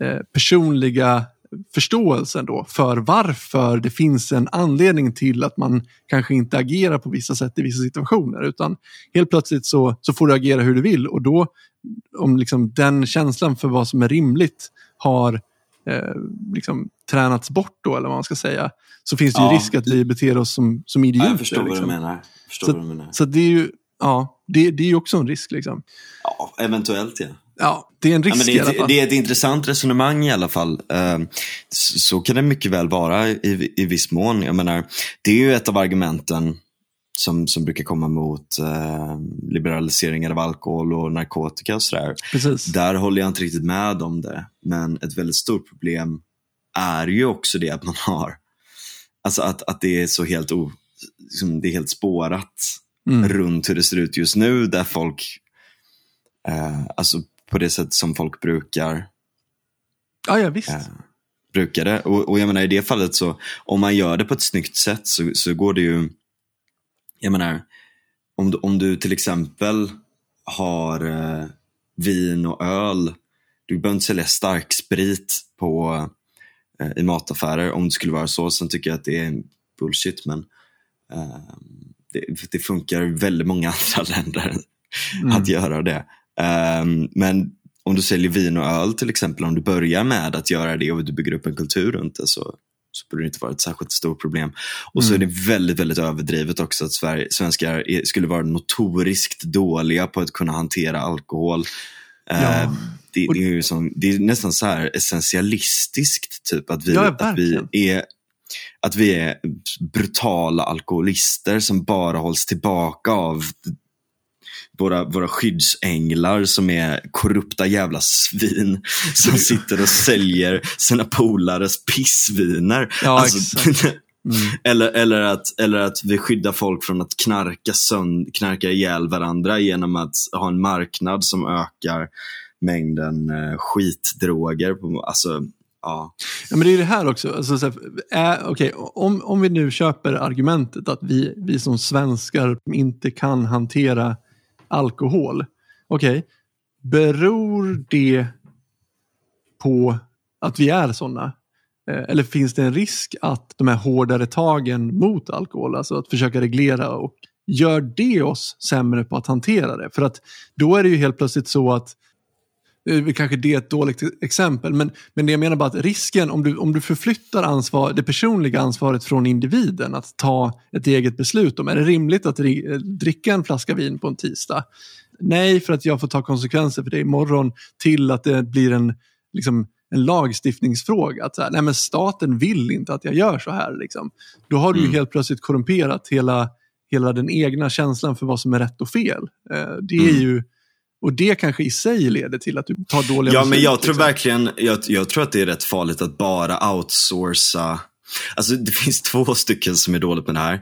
eh, personliga förståelsen då för varför det finns en anledning till att man kanske inte agerar på vissa sätt i vissa situationer. Utan helt plötsligt så, så får du agera hur du vill och då om liksom den känslan för vad som är rimligt har eh, liksom tränats bort då eller vad man ska säga. Så finns det ju risk att vi beter oss som, som idioter. Ja, jag förstår liksom. vad du liksom. menar. Förstår så, vad du menar. så det är ju, ja, det, det är också en risk liksom. Ja, eventuellt ja. Ja, det är en risk ja, det, är, i alla fall. Det är ett intressant resonemang i alla fall. Ehm, så kan det mycket väl vara i, i viss mån. Jag menar, det är ju ett av argumenten som, som brukar komma mot eh, liberaliseringar av alkohol och narkotika och sådär. Precis. Där håller jag inte riktigt med om det. Men ett väldigt stort problem är ju också det att man har, alltså att, att det är så helt, o, liksom, det är helt spårat mm. runt hur det ser ut just nu där folk, eh, alltså på det sätt som folk brukar. Ja, ja visst. Brukar det. Och, och jag menar i det fallet så, om man gör det på ett snyggt sätt så, så går det ju, jag menar, om du, om du till exempel har eh, vin och öl, du behöver inte sälja starksprit på, eh, i mataffärer om det skulle vara så. Sen tycker jag att det är bullshit men eh, det, det, funkar i väldigt många [laughs] andra länder mm. att göra det. Um, men om du säljer vin och öl till exempel, om du börjar med att göra det och du bygger upp en kultur runt det så, så borde det inte vara ett särskilt stort problem. Och mm. så är det väldigt, väldigt överdrivet också att Sverige, svenskar är, skulle vara notoriskt dåliga på att kunna hantera alkohol. Ja. Uh, det, det, är som, det är nästan så här essentialistiskt typ att vi, ja, att vi är att vi är brutala alkoholister som bara hålls tillbaka av våra, våra skyddsänglar som är korrupta jävla svin som [laughs] sitter och säljer sina polares pissviner. Ja, alltså, [laughs] mm. eller, eller, att, eller att vi skyddar folk från att knarka, sönd, knarka ihjäl varandra genom att ha en marknad som ökar mängden eh, skitdroger. På, alltså, Ja. ja. men det är det här också. Alltså, så här, äh, okay, om, om vi nu köper argumentet att vi, vi som svenskar inte kan hantera alkohol. Okej, okay. beror det på att vi är sådana? Eh, eller finns det en risk att de här hårdare tagen mot alkohol, alltså att försöka reglera och gör det oss sämre på att hantera det? För att då är det ju helt plötsligt så att kanske det är ett dåligt exempel, men, men jag menar bara att risken om du, om du förflyttar ansvar, det personliga ansvaret från individen att ta ett eget beslut om, är det rimligt att dricka en flaska vin på en tisdag? Nej, för att jag får ta konsekvenser för det imorgon till att det blir en, liksom, en lagstiftningsfråga. Att så här, nej, men staten vill inte att jag gör så här. Liksom. Då har du mm. helt plötsligt korrumperat hela, hela den egna känslan för vad som är rätt och fel. Eh, det är mm. ju och det kanske i sig leder till att du tar dåliga Ja, men jag tror liksom. verkligen, jag, jag, tror att det är rätt farligt att bara outsourca. Alltså det finns två stycken som är dåligt med det här.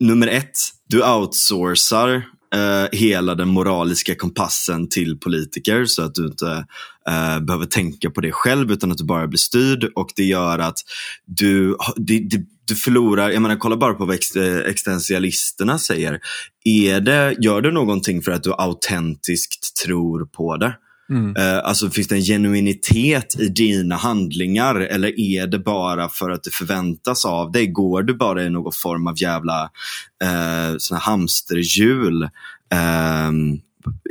Nummer ett, du outsourcar eh, hela den moraliska kompassen till politiker så att du inte eh, behöver tänka på det själv utan att du bara blir styrd och det gör att du, det, det, du förlorar, jag menar kolla bara på vad existentialisterna säger. Är det, gör du någonting för att du autentiskt tror på det? Mm. Uh, alltså finns det en genuinitet i dina handlingar eller är det bara för att det förväntas av dig? Går du bara i någon form av jävla uh, såna hamsterhjul? Uh,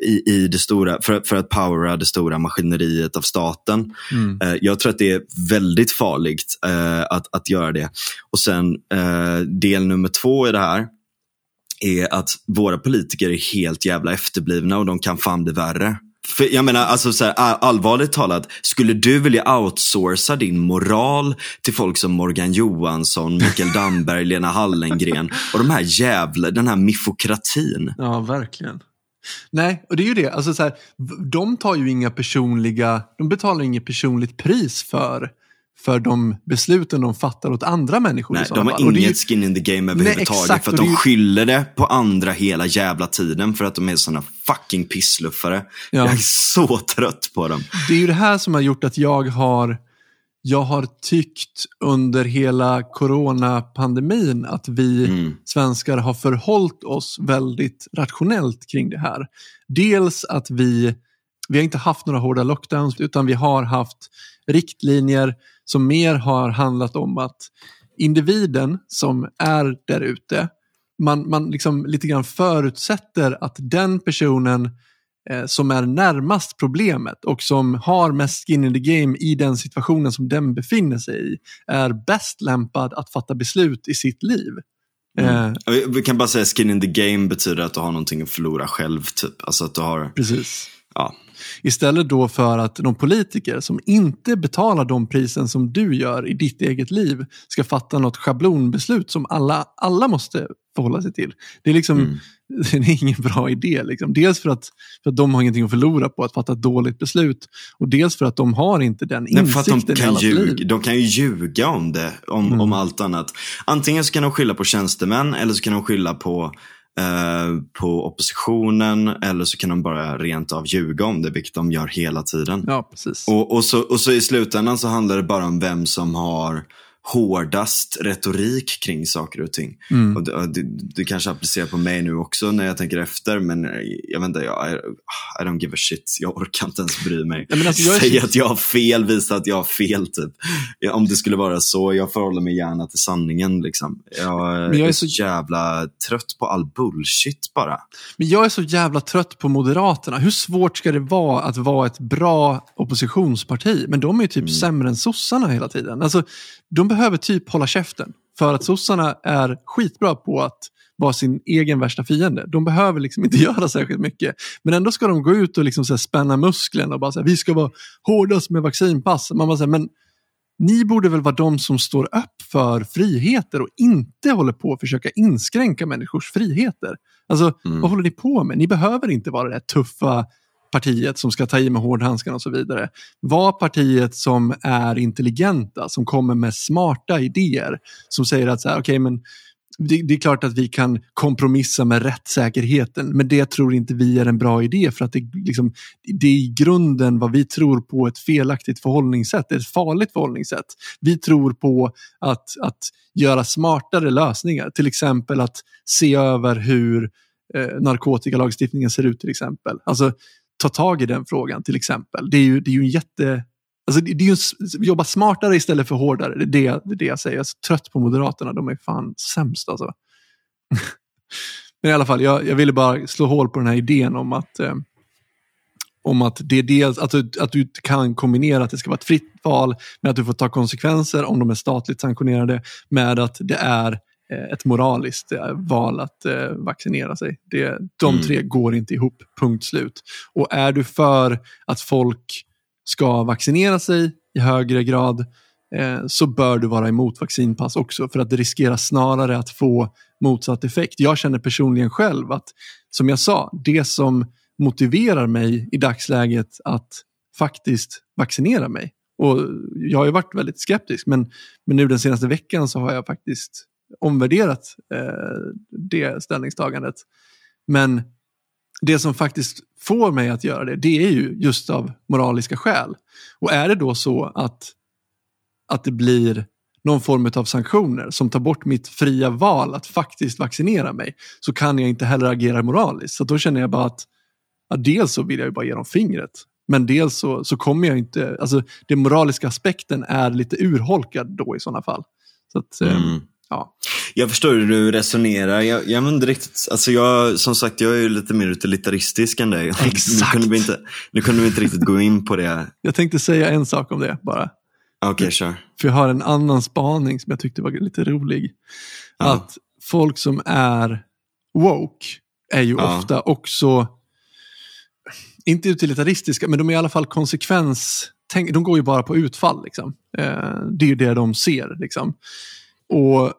i, i det stora, för, för att powera det stora maskineriet av staten. Mm. Eh, jag tror att det är väldigt farligt eh, att, att göra det. Och sen eh, del nummer två i det här är att våra politiker är helt jävla efterblivna och de kan fan bli värre. För jag menar, alltså så här, allvarligt talat, skulle du vilja outsourca din moral till folk som Morgan Johansson, Mikael Damberg, Lena Hallengren och de här jävla, den här miffokratin? Ja, verkligen. Nej, och det är ju det. Alltså så här, de tar ju inga personliga, de betalar inget personligt pris för, för de besluten de fattar åt andra människor. Nej, de har fall. Är ju- inget skin in the game överhuvudtaget. exakt, för att de ju- skyller det på andra hela jävla tiden. För att de är såna fucking pissluffare. Ja. Jag är så trött på dem. det är ju det här som har gjort att jag har, jag har tyckt under hela coronapandemin att vi Mm. svenskar har förhållit oss väldigt rationellt kring det här. Dels att vi, vi har inte haft några hårda lockdowns utan vi har haft riktlinjer som mer har handlat om att individen som är där ute, man, man liksom lite grann förutsätter att den personen eh, som är närmast problemet och som har mest skin in the game i den situationen som den befinner sig i är bäst lämpad att fatta beslut i sitt liv. Eh, Vi- Vi kan bara säga skin in the game betyder att du har någonting att förlora själv. Typ. Alltså att du har, precis. ja. Istället då för att de politiker som inte betalar de prisen som du gör i ditt eget liv ska fatta något schablonbeslut som alla, alla måste förhålla sig till. Det är liksom Mm. [laughs] det är ingen bra idé. Liksom. Dels för att, för att de har ingenting att förlora på att fatta ett dåligt beslut och dels för att de har inte den Nej, för att insikten de i kan, allas ljuga, liv. de kan ju ljuga om det, om, Mm. om allt annat. Antingen så kan de skylla på tjänstemän eller så kan de skylla på, eh, på oppositionen eller så kan de bara rent av ljuga om det, vilket de gör hela tiden. Ja, precis. Och, och, så, och så i slutändan så handlar det bara om vem som har hårdast retorik kring saker och ting. Mm. Och det, det, kanske applicerar på mig nu också när jag tänker efter, men jag vet inte, jag, I, I don't give a shit. Jag orkar inte ens bry mig. Nej, alltså, så- att jag har fel, visa att jag har fel. Typ. Om det skulle vara så, jag förhåller mig gärna till sanningen. Liksom. Jag, jag är är så jävla trött på all bullshit bara. Men jag är så jävla trött på Moderaterna. Hur svårt ska det vara att vara ett bra oppositionsparti? Men de är ju typ Mm. sämre än sossarna hela tiden. Alltså, de behöver typ hålla käften. För att sossarna är skitbra på att vara sin egen värsta fiende. De behöver liksom inte [laughs] göra särskilt mycket. Men ändå ska de gå ut och liksom så här spänna musklerna och bara säga vi ska vara hårdast med vaccinpass. Man bara säger, men ni borde väl vara de som står upp för friheter och inte håller på att försöka inskränka människors friheter. Alltså, Mm. vad håller ni på med? Ni behöver inte vara det tuffa partiet som ska ta i med hårdhandskarna och så vidare. Var partiet som är intelligenta, som kommer med smarta idéer, som säger att så här, okay, men det, det är klart att vi kan kompromissa med rättssäkerheten, men det tror inte vi är en bra idé för att det, liksom, det är i grunden vad vi tror på ett felaktigt förhållningssätt, ett farligt förhållningssätt. Vi tror på att, att göra smartare lösningar, till exempel att se över hur eh, narkotikalagstiftningen ser ut till exempel. Alltså ta tag i den frågan till exempel. Det är ju, det är ju en jätte... Alltså, det det är ju, jobba smartare istället för hårdare. Det är det, det, är det jag säger. Jag är så trött på Moderaterna. De är fan sämst alltså. [laughs] Men i alla fall, jag, jag ville bara slå hål på den här idén om att eh, om att det är dels att du, att du kan kombinera att det ska vara ett fritt val med att du får ta konsekvenser om de är statligt sanktionerade med att det är eh, ett moraliskt eh, val att eh, vaccinera sig. Det, de Mm. tre går inte ihop, punkt slut. Och är du för att folk ska vaccinera sig i högre grad eh, så bör du vara emot vaccinpass också för att det riskerar snarare att få motsatt effekt. Jag känner personligen själv att, som jag sa, det som motiverar mig i dagsläget att faktiskt vaccinera mig. Och jag har ju varit väldigt skeptisk, men, men nu den senaste veckan så har jag faktiskt omvärderat eh, det ställningstagandet. Men det som faktiskt får mig att göra det, det är ju just av moraliska skäl. Och är det då så att, att det blir någon form av sanktioner som tar bort mitt fria val att faktiskt vaccinera mig, så kan jag inte heller agera moraliskt. Så då känner jag bara att ja, dels så vill jag ju bara ge dem fingret, men dels så, så kommer jag inte, alltså den moraliska aspekten är lite urholkad då i sådana fall. Så att, eh, Mm ja. Jag förstår hur du resonerar. Jag, jag, inte riktigt, alltså jag, som sagt, jag är ju lite mer utilitaristisk än dig. Exakt. [laughs] Nu kunde, vi inte, nu kunde vi inte riktigt gå in på det. Jag tänkte säga en sak om det bara. Okej, kör. För jag har en annan spaning som jag tyckte var lite rolig. Ja. Att folk som är woke är ju Ja. ofta också, inte utilitaristiska, men de är i alla fall konsekvens... De går ju bara på utfall. Liksom. Eh, det är ju det de ser. Liksom. Och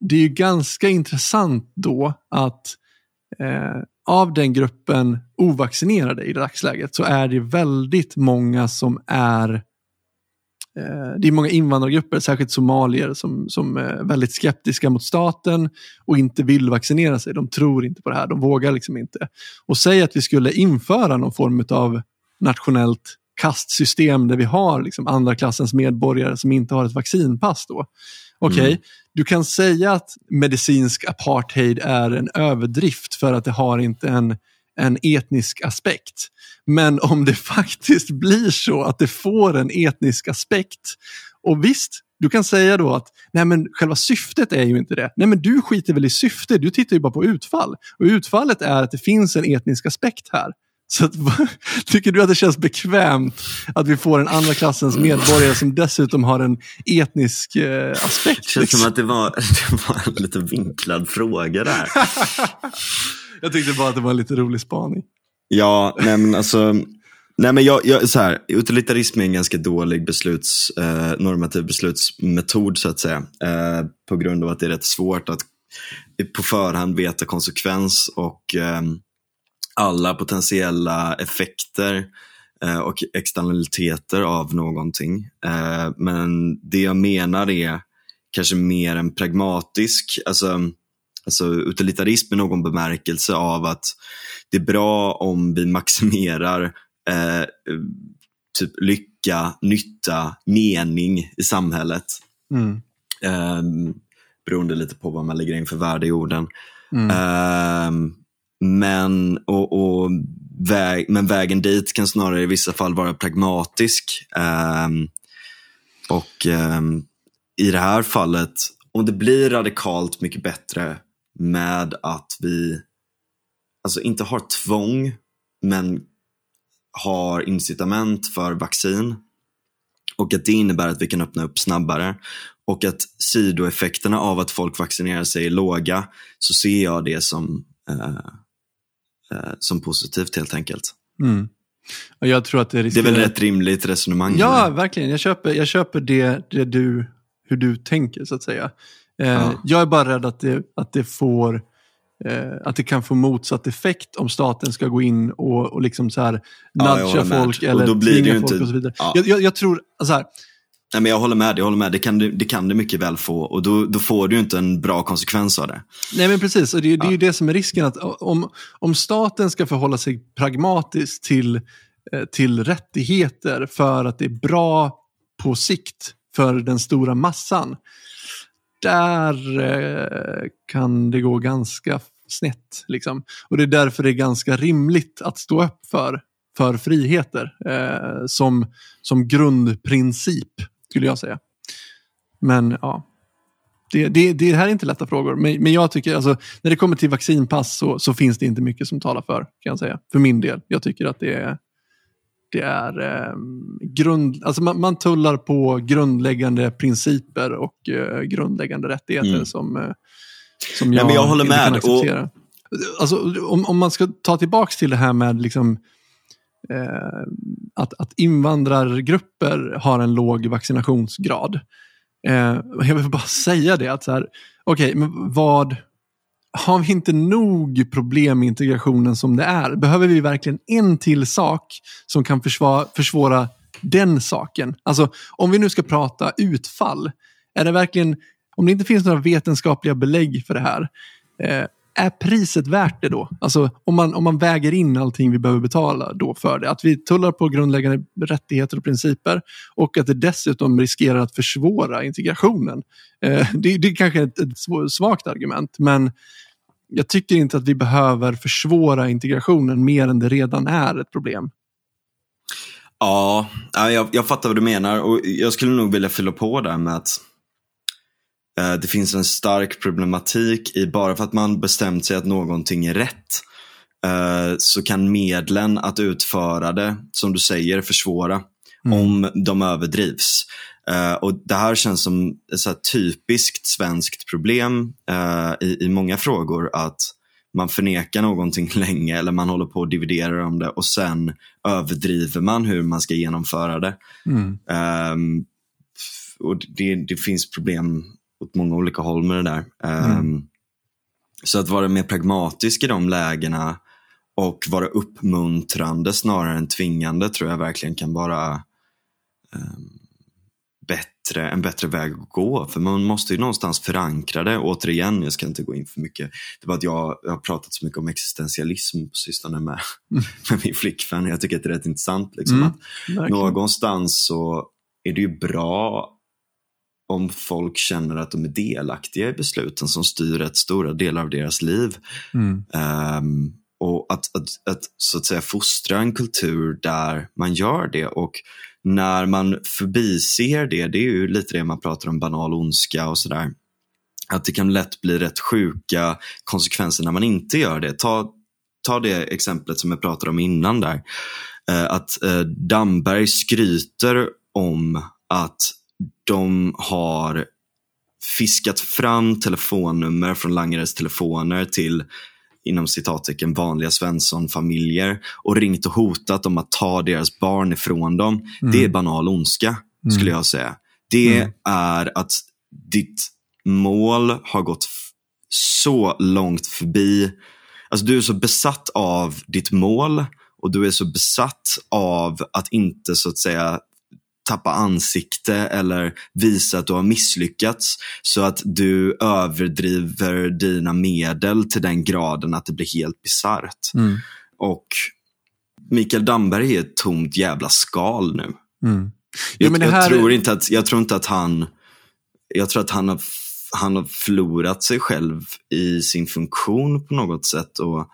det är ju ganska intressant då att eh, av den gruppen ovaccinerade i dagsläget så är det väldigt många som är eh, det är många invandrargrupper, särskilt somalier, som, som är väldigt skeptiska mot staten och inte vill vaccinera sig. De tror inte på det här, de vågar liksom inte. Och säg att vi skulle införa någon form av nationellt kastsystem där vi har liksom andra klassens medborgare som inte har ett vaccinpass. Okej, okay, mm. du kan säga att medicinsk apartheid är en överdrift för att det har inte en, en etnisk aspekt. Men om det [laughs] faktiskt blir så att det får en etnisk aspekt och visst, du kan säga då att nej men själva syftet är ju inte det. Nej men du skiter väl i syfte, du tittar ju bara på utfall. Och utfallet är att det finns en etnisk aspekt här. Så att, [laughs] tycker du att det känns bekvämt att vi får en andra klassens medborgare som dessutom har en etnisk eh, aspekt? Det känns liksom? som att det var, [laughs] det var en lite vinklad fråga där. [laughs] jag tyckte bara att det var en lite rolig spaning. Ja, nej men alltså. Nej men jag, jag, så här, utilitarism är en ganska dålig besluts, eh, normativ beslutsmetod så att säga. Eh, på grund av att det är rätt svårt att på förhand veta konsekvens och eh, alla potentiella effekter eh, och externaliteter av någonting. Eh, men det jag menar är kanske mer en pragmatisk, alltså, alltså utilitarism i någon bemärkelse av att det är bra om vi maximerar eh, typ lycka, nytta, mening i samhället. Mm. Eh, beroende lite på vad man lägger in för värde i orden. Mm. Eh, men, och, och väg, men vägen dit kan snarare i vissa fall vara pragmatisk. Um, och um, i det här fallet, om det blir radikalt mycket bättre med att vi alltså inte har tvång, men har incitament för vaccin och att det innebär att vi kan öppna upp snabbare och att sidoeffekterna av att folk vaccinerar sig är låga så ser jag det som eh, som positivt helt enkelt. Mm. jag tror att det, riskerar... det är väl rätt rimligt resonemang? Ja, eller? verkligen. Jag köper, jag köper det, det du, hur du tänker så att säga. Eh, ja. Jag är bara rädd att det, att det får eh, att det kan få motsatt effekt om staten ska gå in och, och liksom så här nudga ja, folk eller tvinga folk och så vidare. Ja. Jag, jag, jag, tror, så här, Nej, men jag håller med, jag håller med. Det, kan du, det kan du mycket väl få och då, då får du inte en bra konsekvens av det. Nej men precis, och det, det är ju det som är risken. att om, om staten ska förhålla sig pragmatiskt till, eh, till rättigheter för att det är bra på sikt för den stora massan. Där eh, kan det gå ganska snett. Liksom. Och det är därför det är ganska rimligt att stå upp för, för friheter eh, som, som grundprincip skulle jag säga. Men ja, det, det, det här är inte lätta frågor. Men, men jag tycker, alltså, när det kommer till vaccinpass så, så, finns det inte mycket som talar för, kan jag säga. För min del. Jag tycker att det är, det är eh, grund, alltså man, man, tullar på grundläggande principer och eh, grundläggande rättigheter mm. som, eh, som jag, ja, jag håller inte med. kan acceptera. Och... Alltså, om, om man ska ta tillbaka till det här med liksom, Eh, att, att invandrargrupper har en låg vaccinationsgrad. Eh, jag vill bara säga det, att så här, okej, okay, men vad, har vi inte nog problem med integrationen som det är? Behöver vi verkligen en till sak som kan försvara, försvåra den saken? Alltså, om vi nu ska prata utfall, är det verkligen, om det inte finns några vetenskapliga belägg för det här, eh, är priset värt det då? Alltså om man, om man väger in allting vi behöver betala då för det. Att vi tullar på grundläggande rättigheter och principer och att det dessutom riskerar att försvåra integrationen. Eh, det, det är kanske ett, ett svagt argument men jag tycker inte att vi behöver försvåra integrationen mer än det redan är ett problem. Ja, jag, jag fattar vad du menar och jag skulle nog vilja fylla på där med att det finns en stark problematik i bara för att man bestämt sig att någonting är rätt eh, så kan medlen att utföra det, som du säger, försvåra mm. om de överdrivs. Uh, och Det här känns som ett typiskt svenskt problem i, i många frågor. Att man förnekar någonting [laughs] länge eller man håller på att dividera om det och sen överdriver man hur man ska genomföra det. Mm. Um, och det, det, finns problem åt många olika håll med det där. Mm. Um, så att vara mer pragmatisk i de lägena och vara uppmuntrande snarare än tvingande tror jag verkligen kan vara um, bättre, en bättre väg att gå. För man måste ju någonstans förankra det. Återigen, jag ska inte gå in för mycket. Det var att jag, jag har pratat så mycket om existentialism på sistone med, mm. [laughs] med min flickvän. Jag tycker att det är rätt intressant. Liksom, mm, att någonstans så är det ju bra om folk känner att de är delaktiga i besluten som styr rätt stora delar av deras liv. Mm. Um, och att, att, att, så att säga fostra en kultur där man gör det. Och när man förbiser det, det är ju lite det man pratar om banal ondska och sådär. Att det kan lätt bli rätt sjuka konsekvenser när man inte gör det. Ta, ta det exemplet som jag pratade om innan där. Uh, att uh, Damberg skryter om att de har fiskat fram telefonnummer från langares telefoner till inom citattecken vanliga Svensson-familjer och ringt och hotat om att ta deras barn ifrån dem. Mm. Det är banal ondska, skulle mm. jag säga. Det mm. är att ditt mål har gått så långt förbi. Alltså du är så besatt av ditt mål och du är så besatt av att inte så att säga tappa ansikte eller visa att du har misslyckats. Så att du överdriver dina medel till den graden att det blir helt bisarrt. Mm. Och Mikael Damberg är ett tomt jävla skal nu. Mm. Jo, jag, jag, tror inte att, jag tror inte att han, jag tror att han har, han har förlorat sig själv i sin funktion på något sätt. Och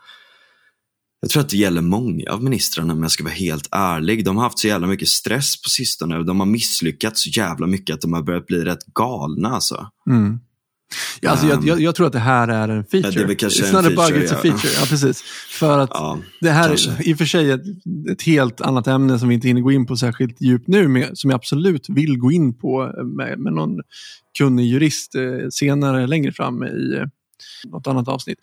jag tror att det gäller många av ministrarna om jag ska vara helt ärlig. De har haft så jävla mycket stress på sistone och de har misslyckats så jävla mycket att de har börjat bli rätt galna. Alltså. Mm. Ja, alltså, um, jag, jag, tror att det här är en feature. Ja, det är kanske It's not a bug, it's a feature. Ja, precis. För att ja, det här kanske. är i och för sig ett, ett, helt annat ämne som vi inte hinner gå in på särskilt djupt nu, men som jag absolut vill gå in på med, med någon kunnig jurist eh, senare, längre fram i eh, något annat avsnitt.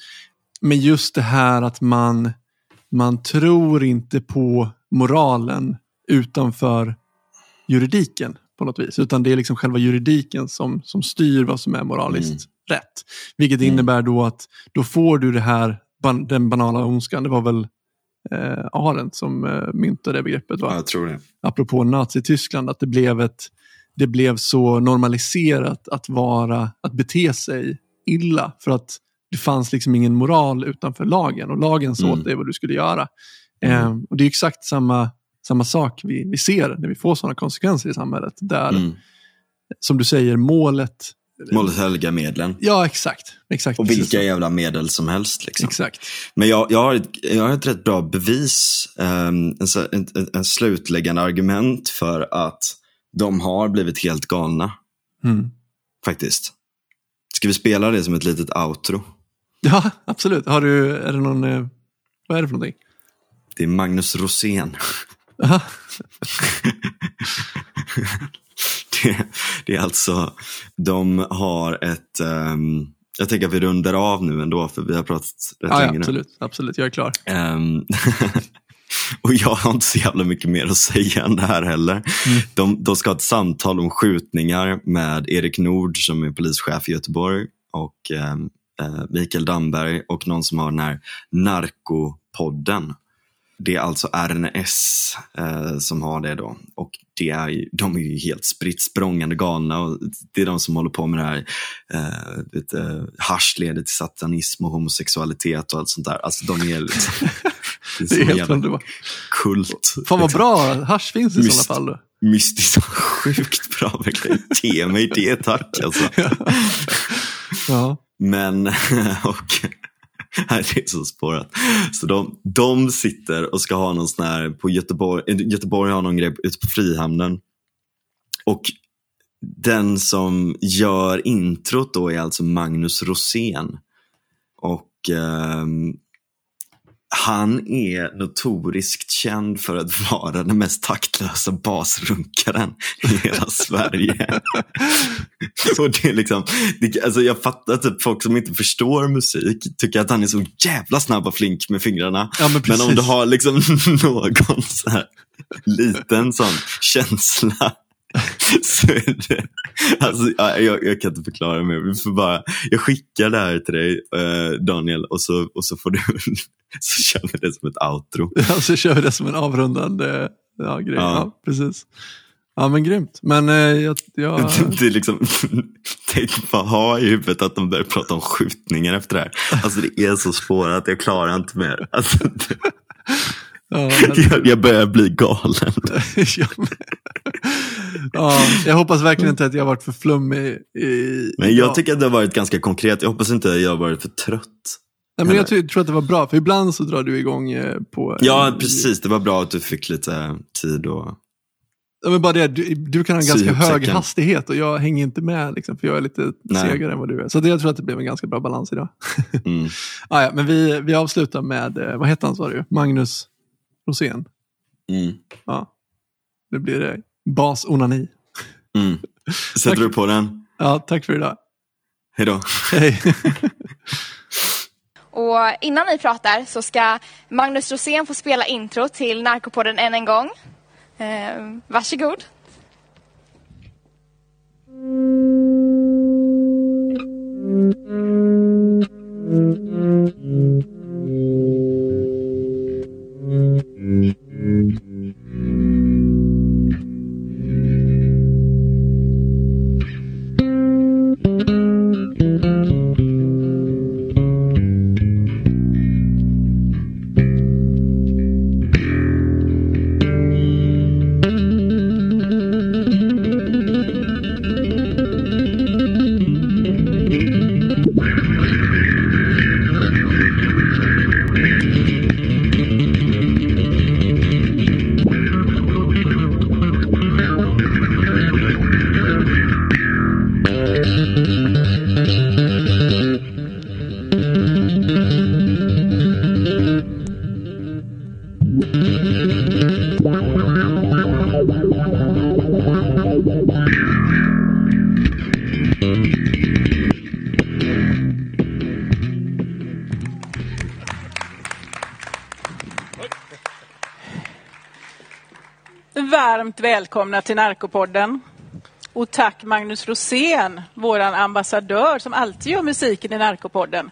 Men just det här att man man tror inte på moralen utanför juridiken på något vis. Utan det är liksom själva juridiken som, som styr vad som är moraliskt mm. rätt. Vilket mm. innebär då att då får du det här, den banala ondskan. Det var väl eh, Arendt som eh, myntade det begreppet. Va? Jag tror det. Apropå Nazityskland, att det blev, ett, det blev så normaliserat att vara, att bete sig illa. För att det fanns liksom ingen moral utanför lagen och lagen sa mm. åt dig vad du skulle göra. Mm. Eh, och Det är exakt samma, samma sak vi, vi ser när vi får sådana konsekvenser i samhället. Där, mm. som du säger, målet Målet helga medlen. Ja, exakt. exakt och vilka jävla medel som helst. Liksom. Exakt. Men jag, jag, har ett, jag har ett rätt bra bevis, um, en, en, en slutläggande argument för att de har blivit helt galna. Mm. Faktiskt. Ska vi spela det som ett litet outro? Ja, absolut. Har du, är det någon, eh, vad är det för någonting? Det är Magnus Rosén. [laughs] det, det, är alltså, de har ett, um, jag tänker att vi rundar av nu ändå för vi har pratat rätt ja, länge ja, absolut, nu. Absolut, jag är klar. Um, [laughs] och jag har inte så jävla mycket mer att säga än det här heller. Mm. De, de ska ha ett samtal om skjutningar med Erik Nord som är polischef i Göteborg och um, Mikael Damberg och någon som har den här Narkopodden. Det är alltså RNS eh, som har det då. Och det är, de är ju helt spritt språngande galna. Och det är de som håller på med det här eh, vet, eh, haschledet till satanism och homosexualitet och allt sånt där. Alltså de är liksom, [laughs] det är, det är helt underbart. Kult. Fan vad liksom. bra, hasch finns i Myst, sådana fall. Då. Mystiskt sjukt bra verkligen. Ge mig det tack alltså. [laughs] ja. Men, [laughs] och, [laughs] här är så spårat. Så de, de sitter och ska ha någon sån här, på Göteborg, eh, Göteborg har någon grej ute på Frihamnen. Och den som gör introt då är alltså Magnus Rosén. Och eh, han är notoriskt känd för att vara den mest taktlösa basrunkaren i hela [laughs] Sverige. och det är liksom, det, alltså jag fattar typ folk som inte förstår musik tycker att han är så jävla snabb och flink med fingrarna. Ja, men, men, om du har liksom [laughs] någon så här liten sån känsla [laughs] så det, alltså, jag, jag, kan inte förklara mer. Vi får bara, jag skickar det här till dig eh, Daniel och så, och så får du [laughs] så kör vi det som ett outro. [laughs] Ja, så kör vi det som en avrundande ja, grej. Ja. ja precis. Ja men grymt. Men eh, jag... jag... Det är liksom, tänk bara ha i huvudet att de börjar prata om skjutningar efter det här. Alltså det är så spårat, jag klarar inte mer. Alltså, det... ja, [laughs] jag, jag börjar bli galen. [laughs] ja, jag hoppas verkligen inte att jag har varit för flummig. I, Men jag tycker att det har varit ganska konkret. Jag hoppas inte att jag har varit för trött. Nej, men jag tror, att det var bra, för ibland så drar du igång eh, på... Ja, precis. Det var bra att du fick lite tid och Ja, men bara det, du, du kan ha en ganska hög hastighet och jag hänger inte med, liksom, för jag är lite Nej. segare än vad du är. Så det, jag tror att det blev en ganska bra balans idag. Mm. [laughs] ah, ja, men vi, vi avslutar med, eh, vad hette han sa du? Magnus Rosén. Mm. Ja. Nu blir det bas-onani. Mm. Sätter du på den? Ja, tack för idag. Hej då. Hej. [laughs] och innan ni pratar så ska Magnus Rosén få spela intro till Narkopodden än en gång. Eh, varsågod. Varmt välkomna till Narkopodden. Och tack Magnus Rosén, vår ambassadör som alltid gör musiken i Narkopodden.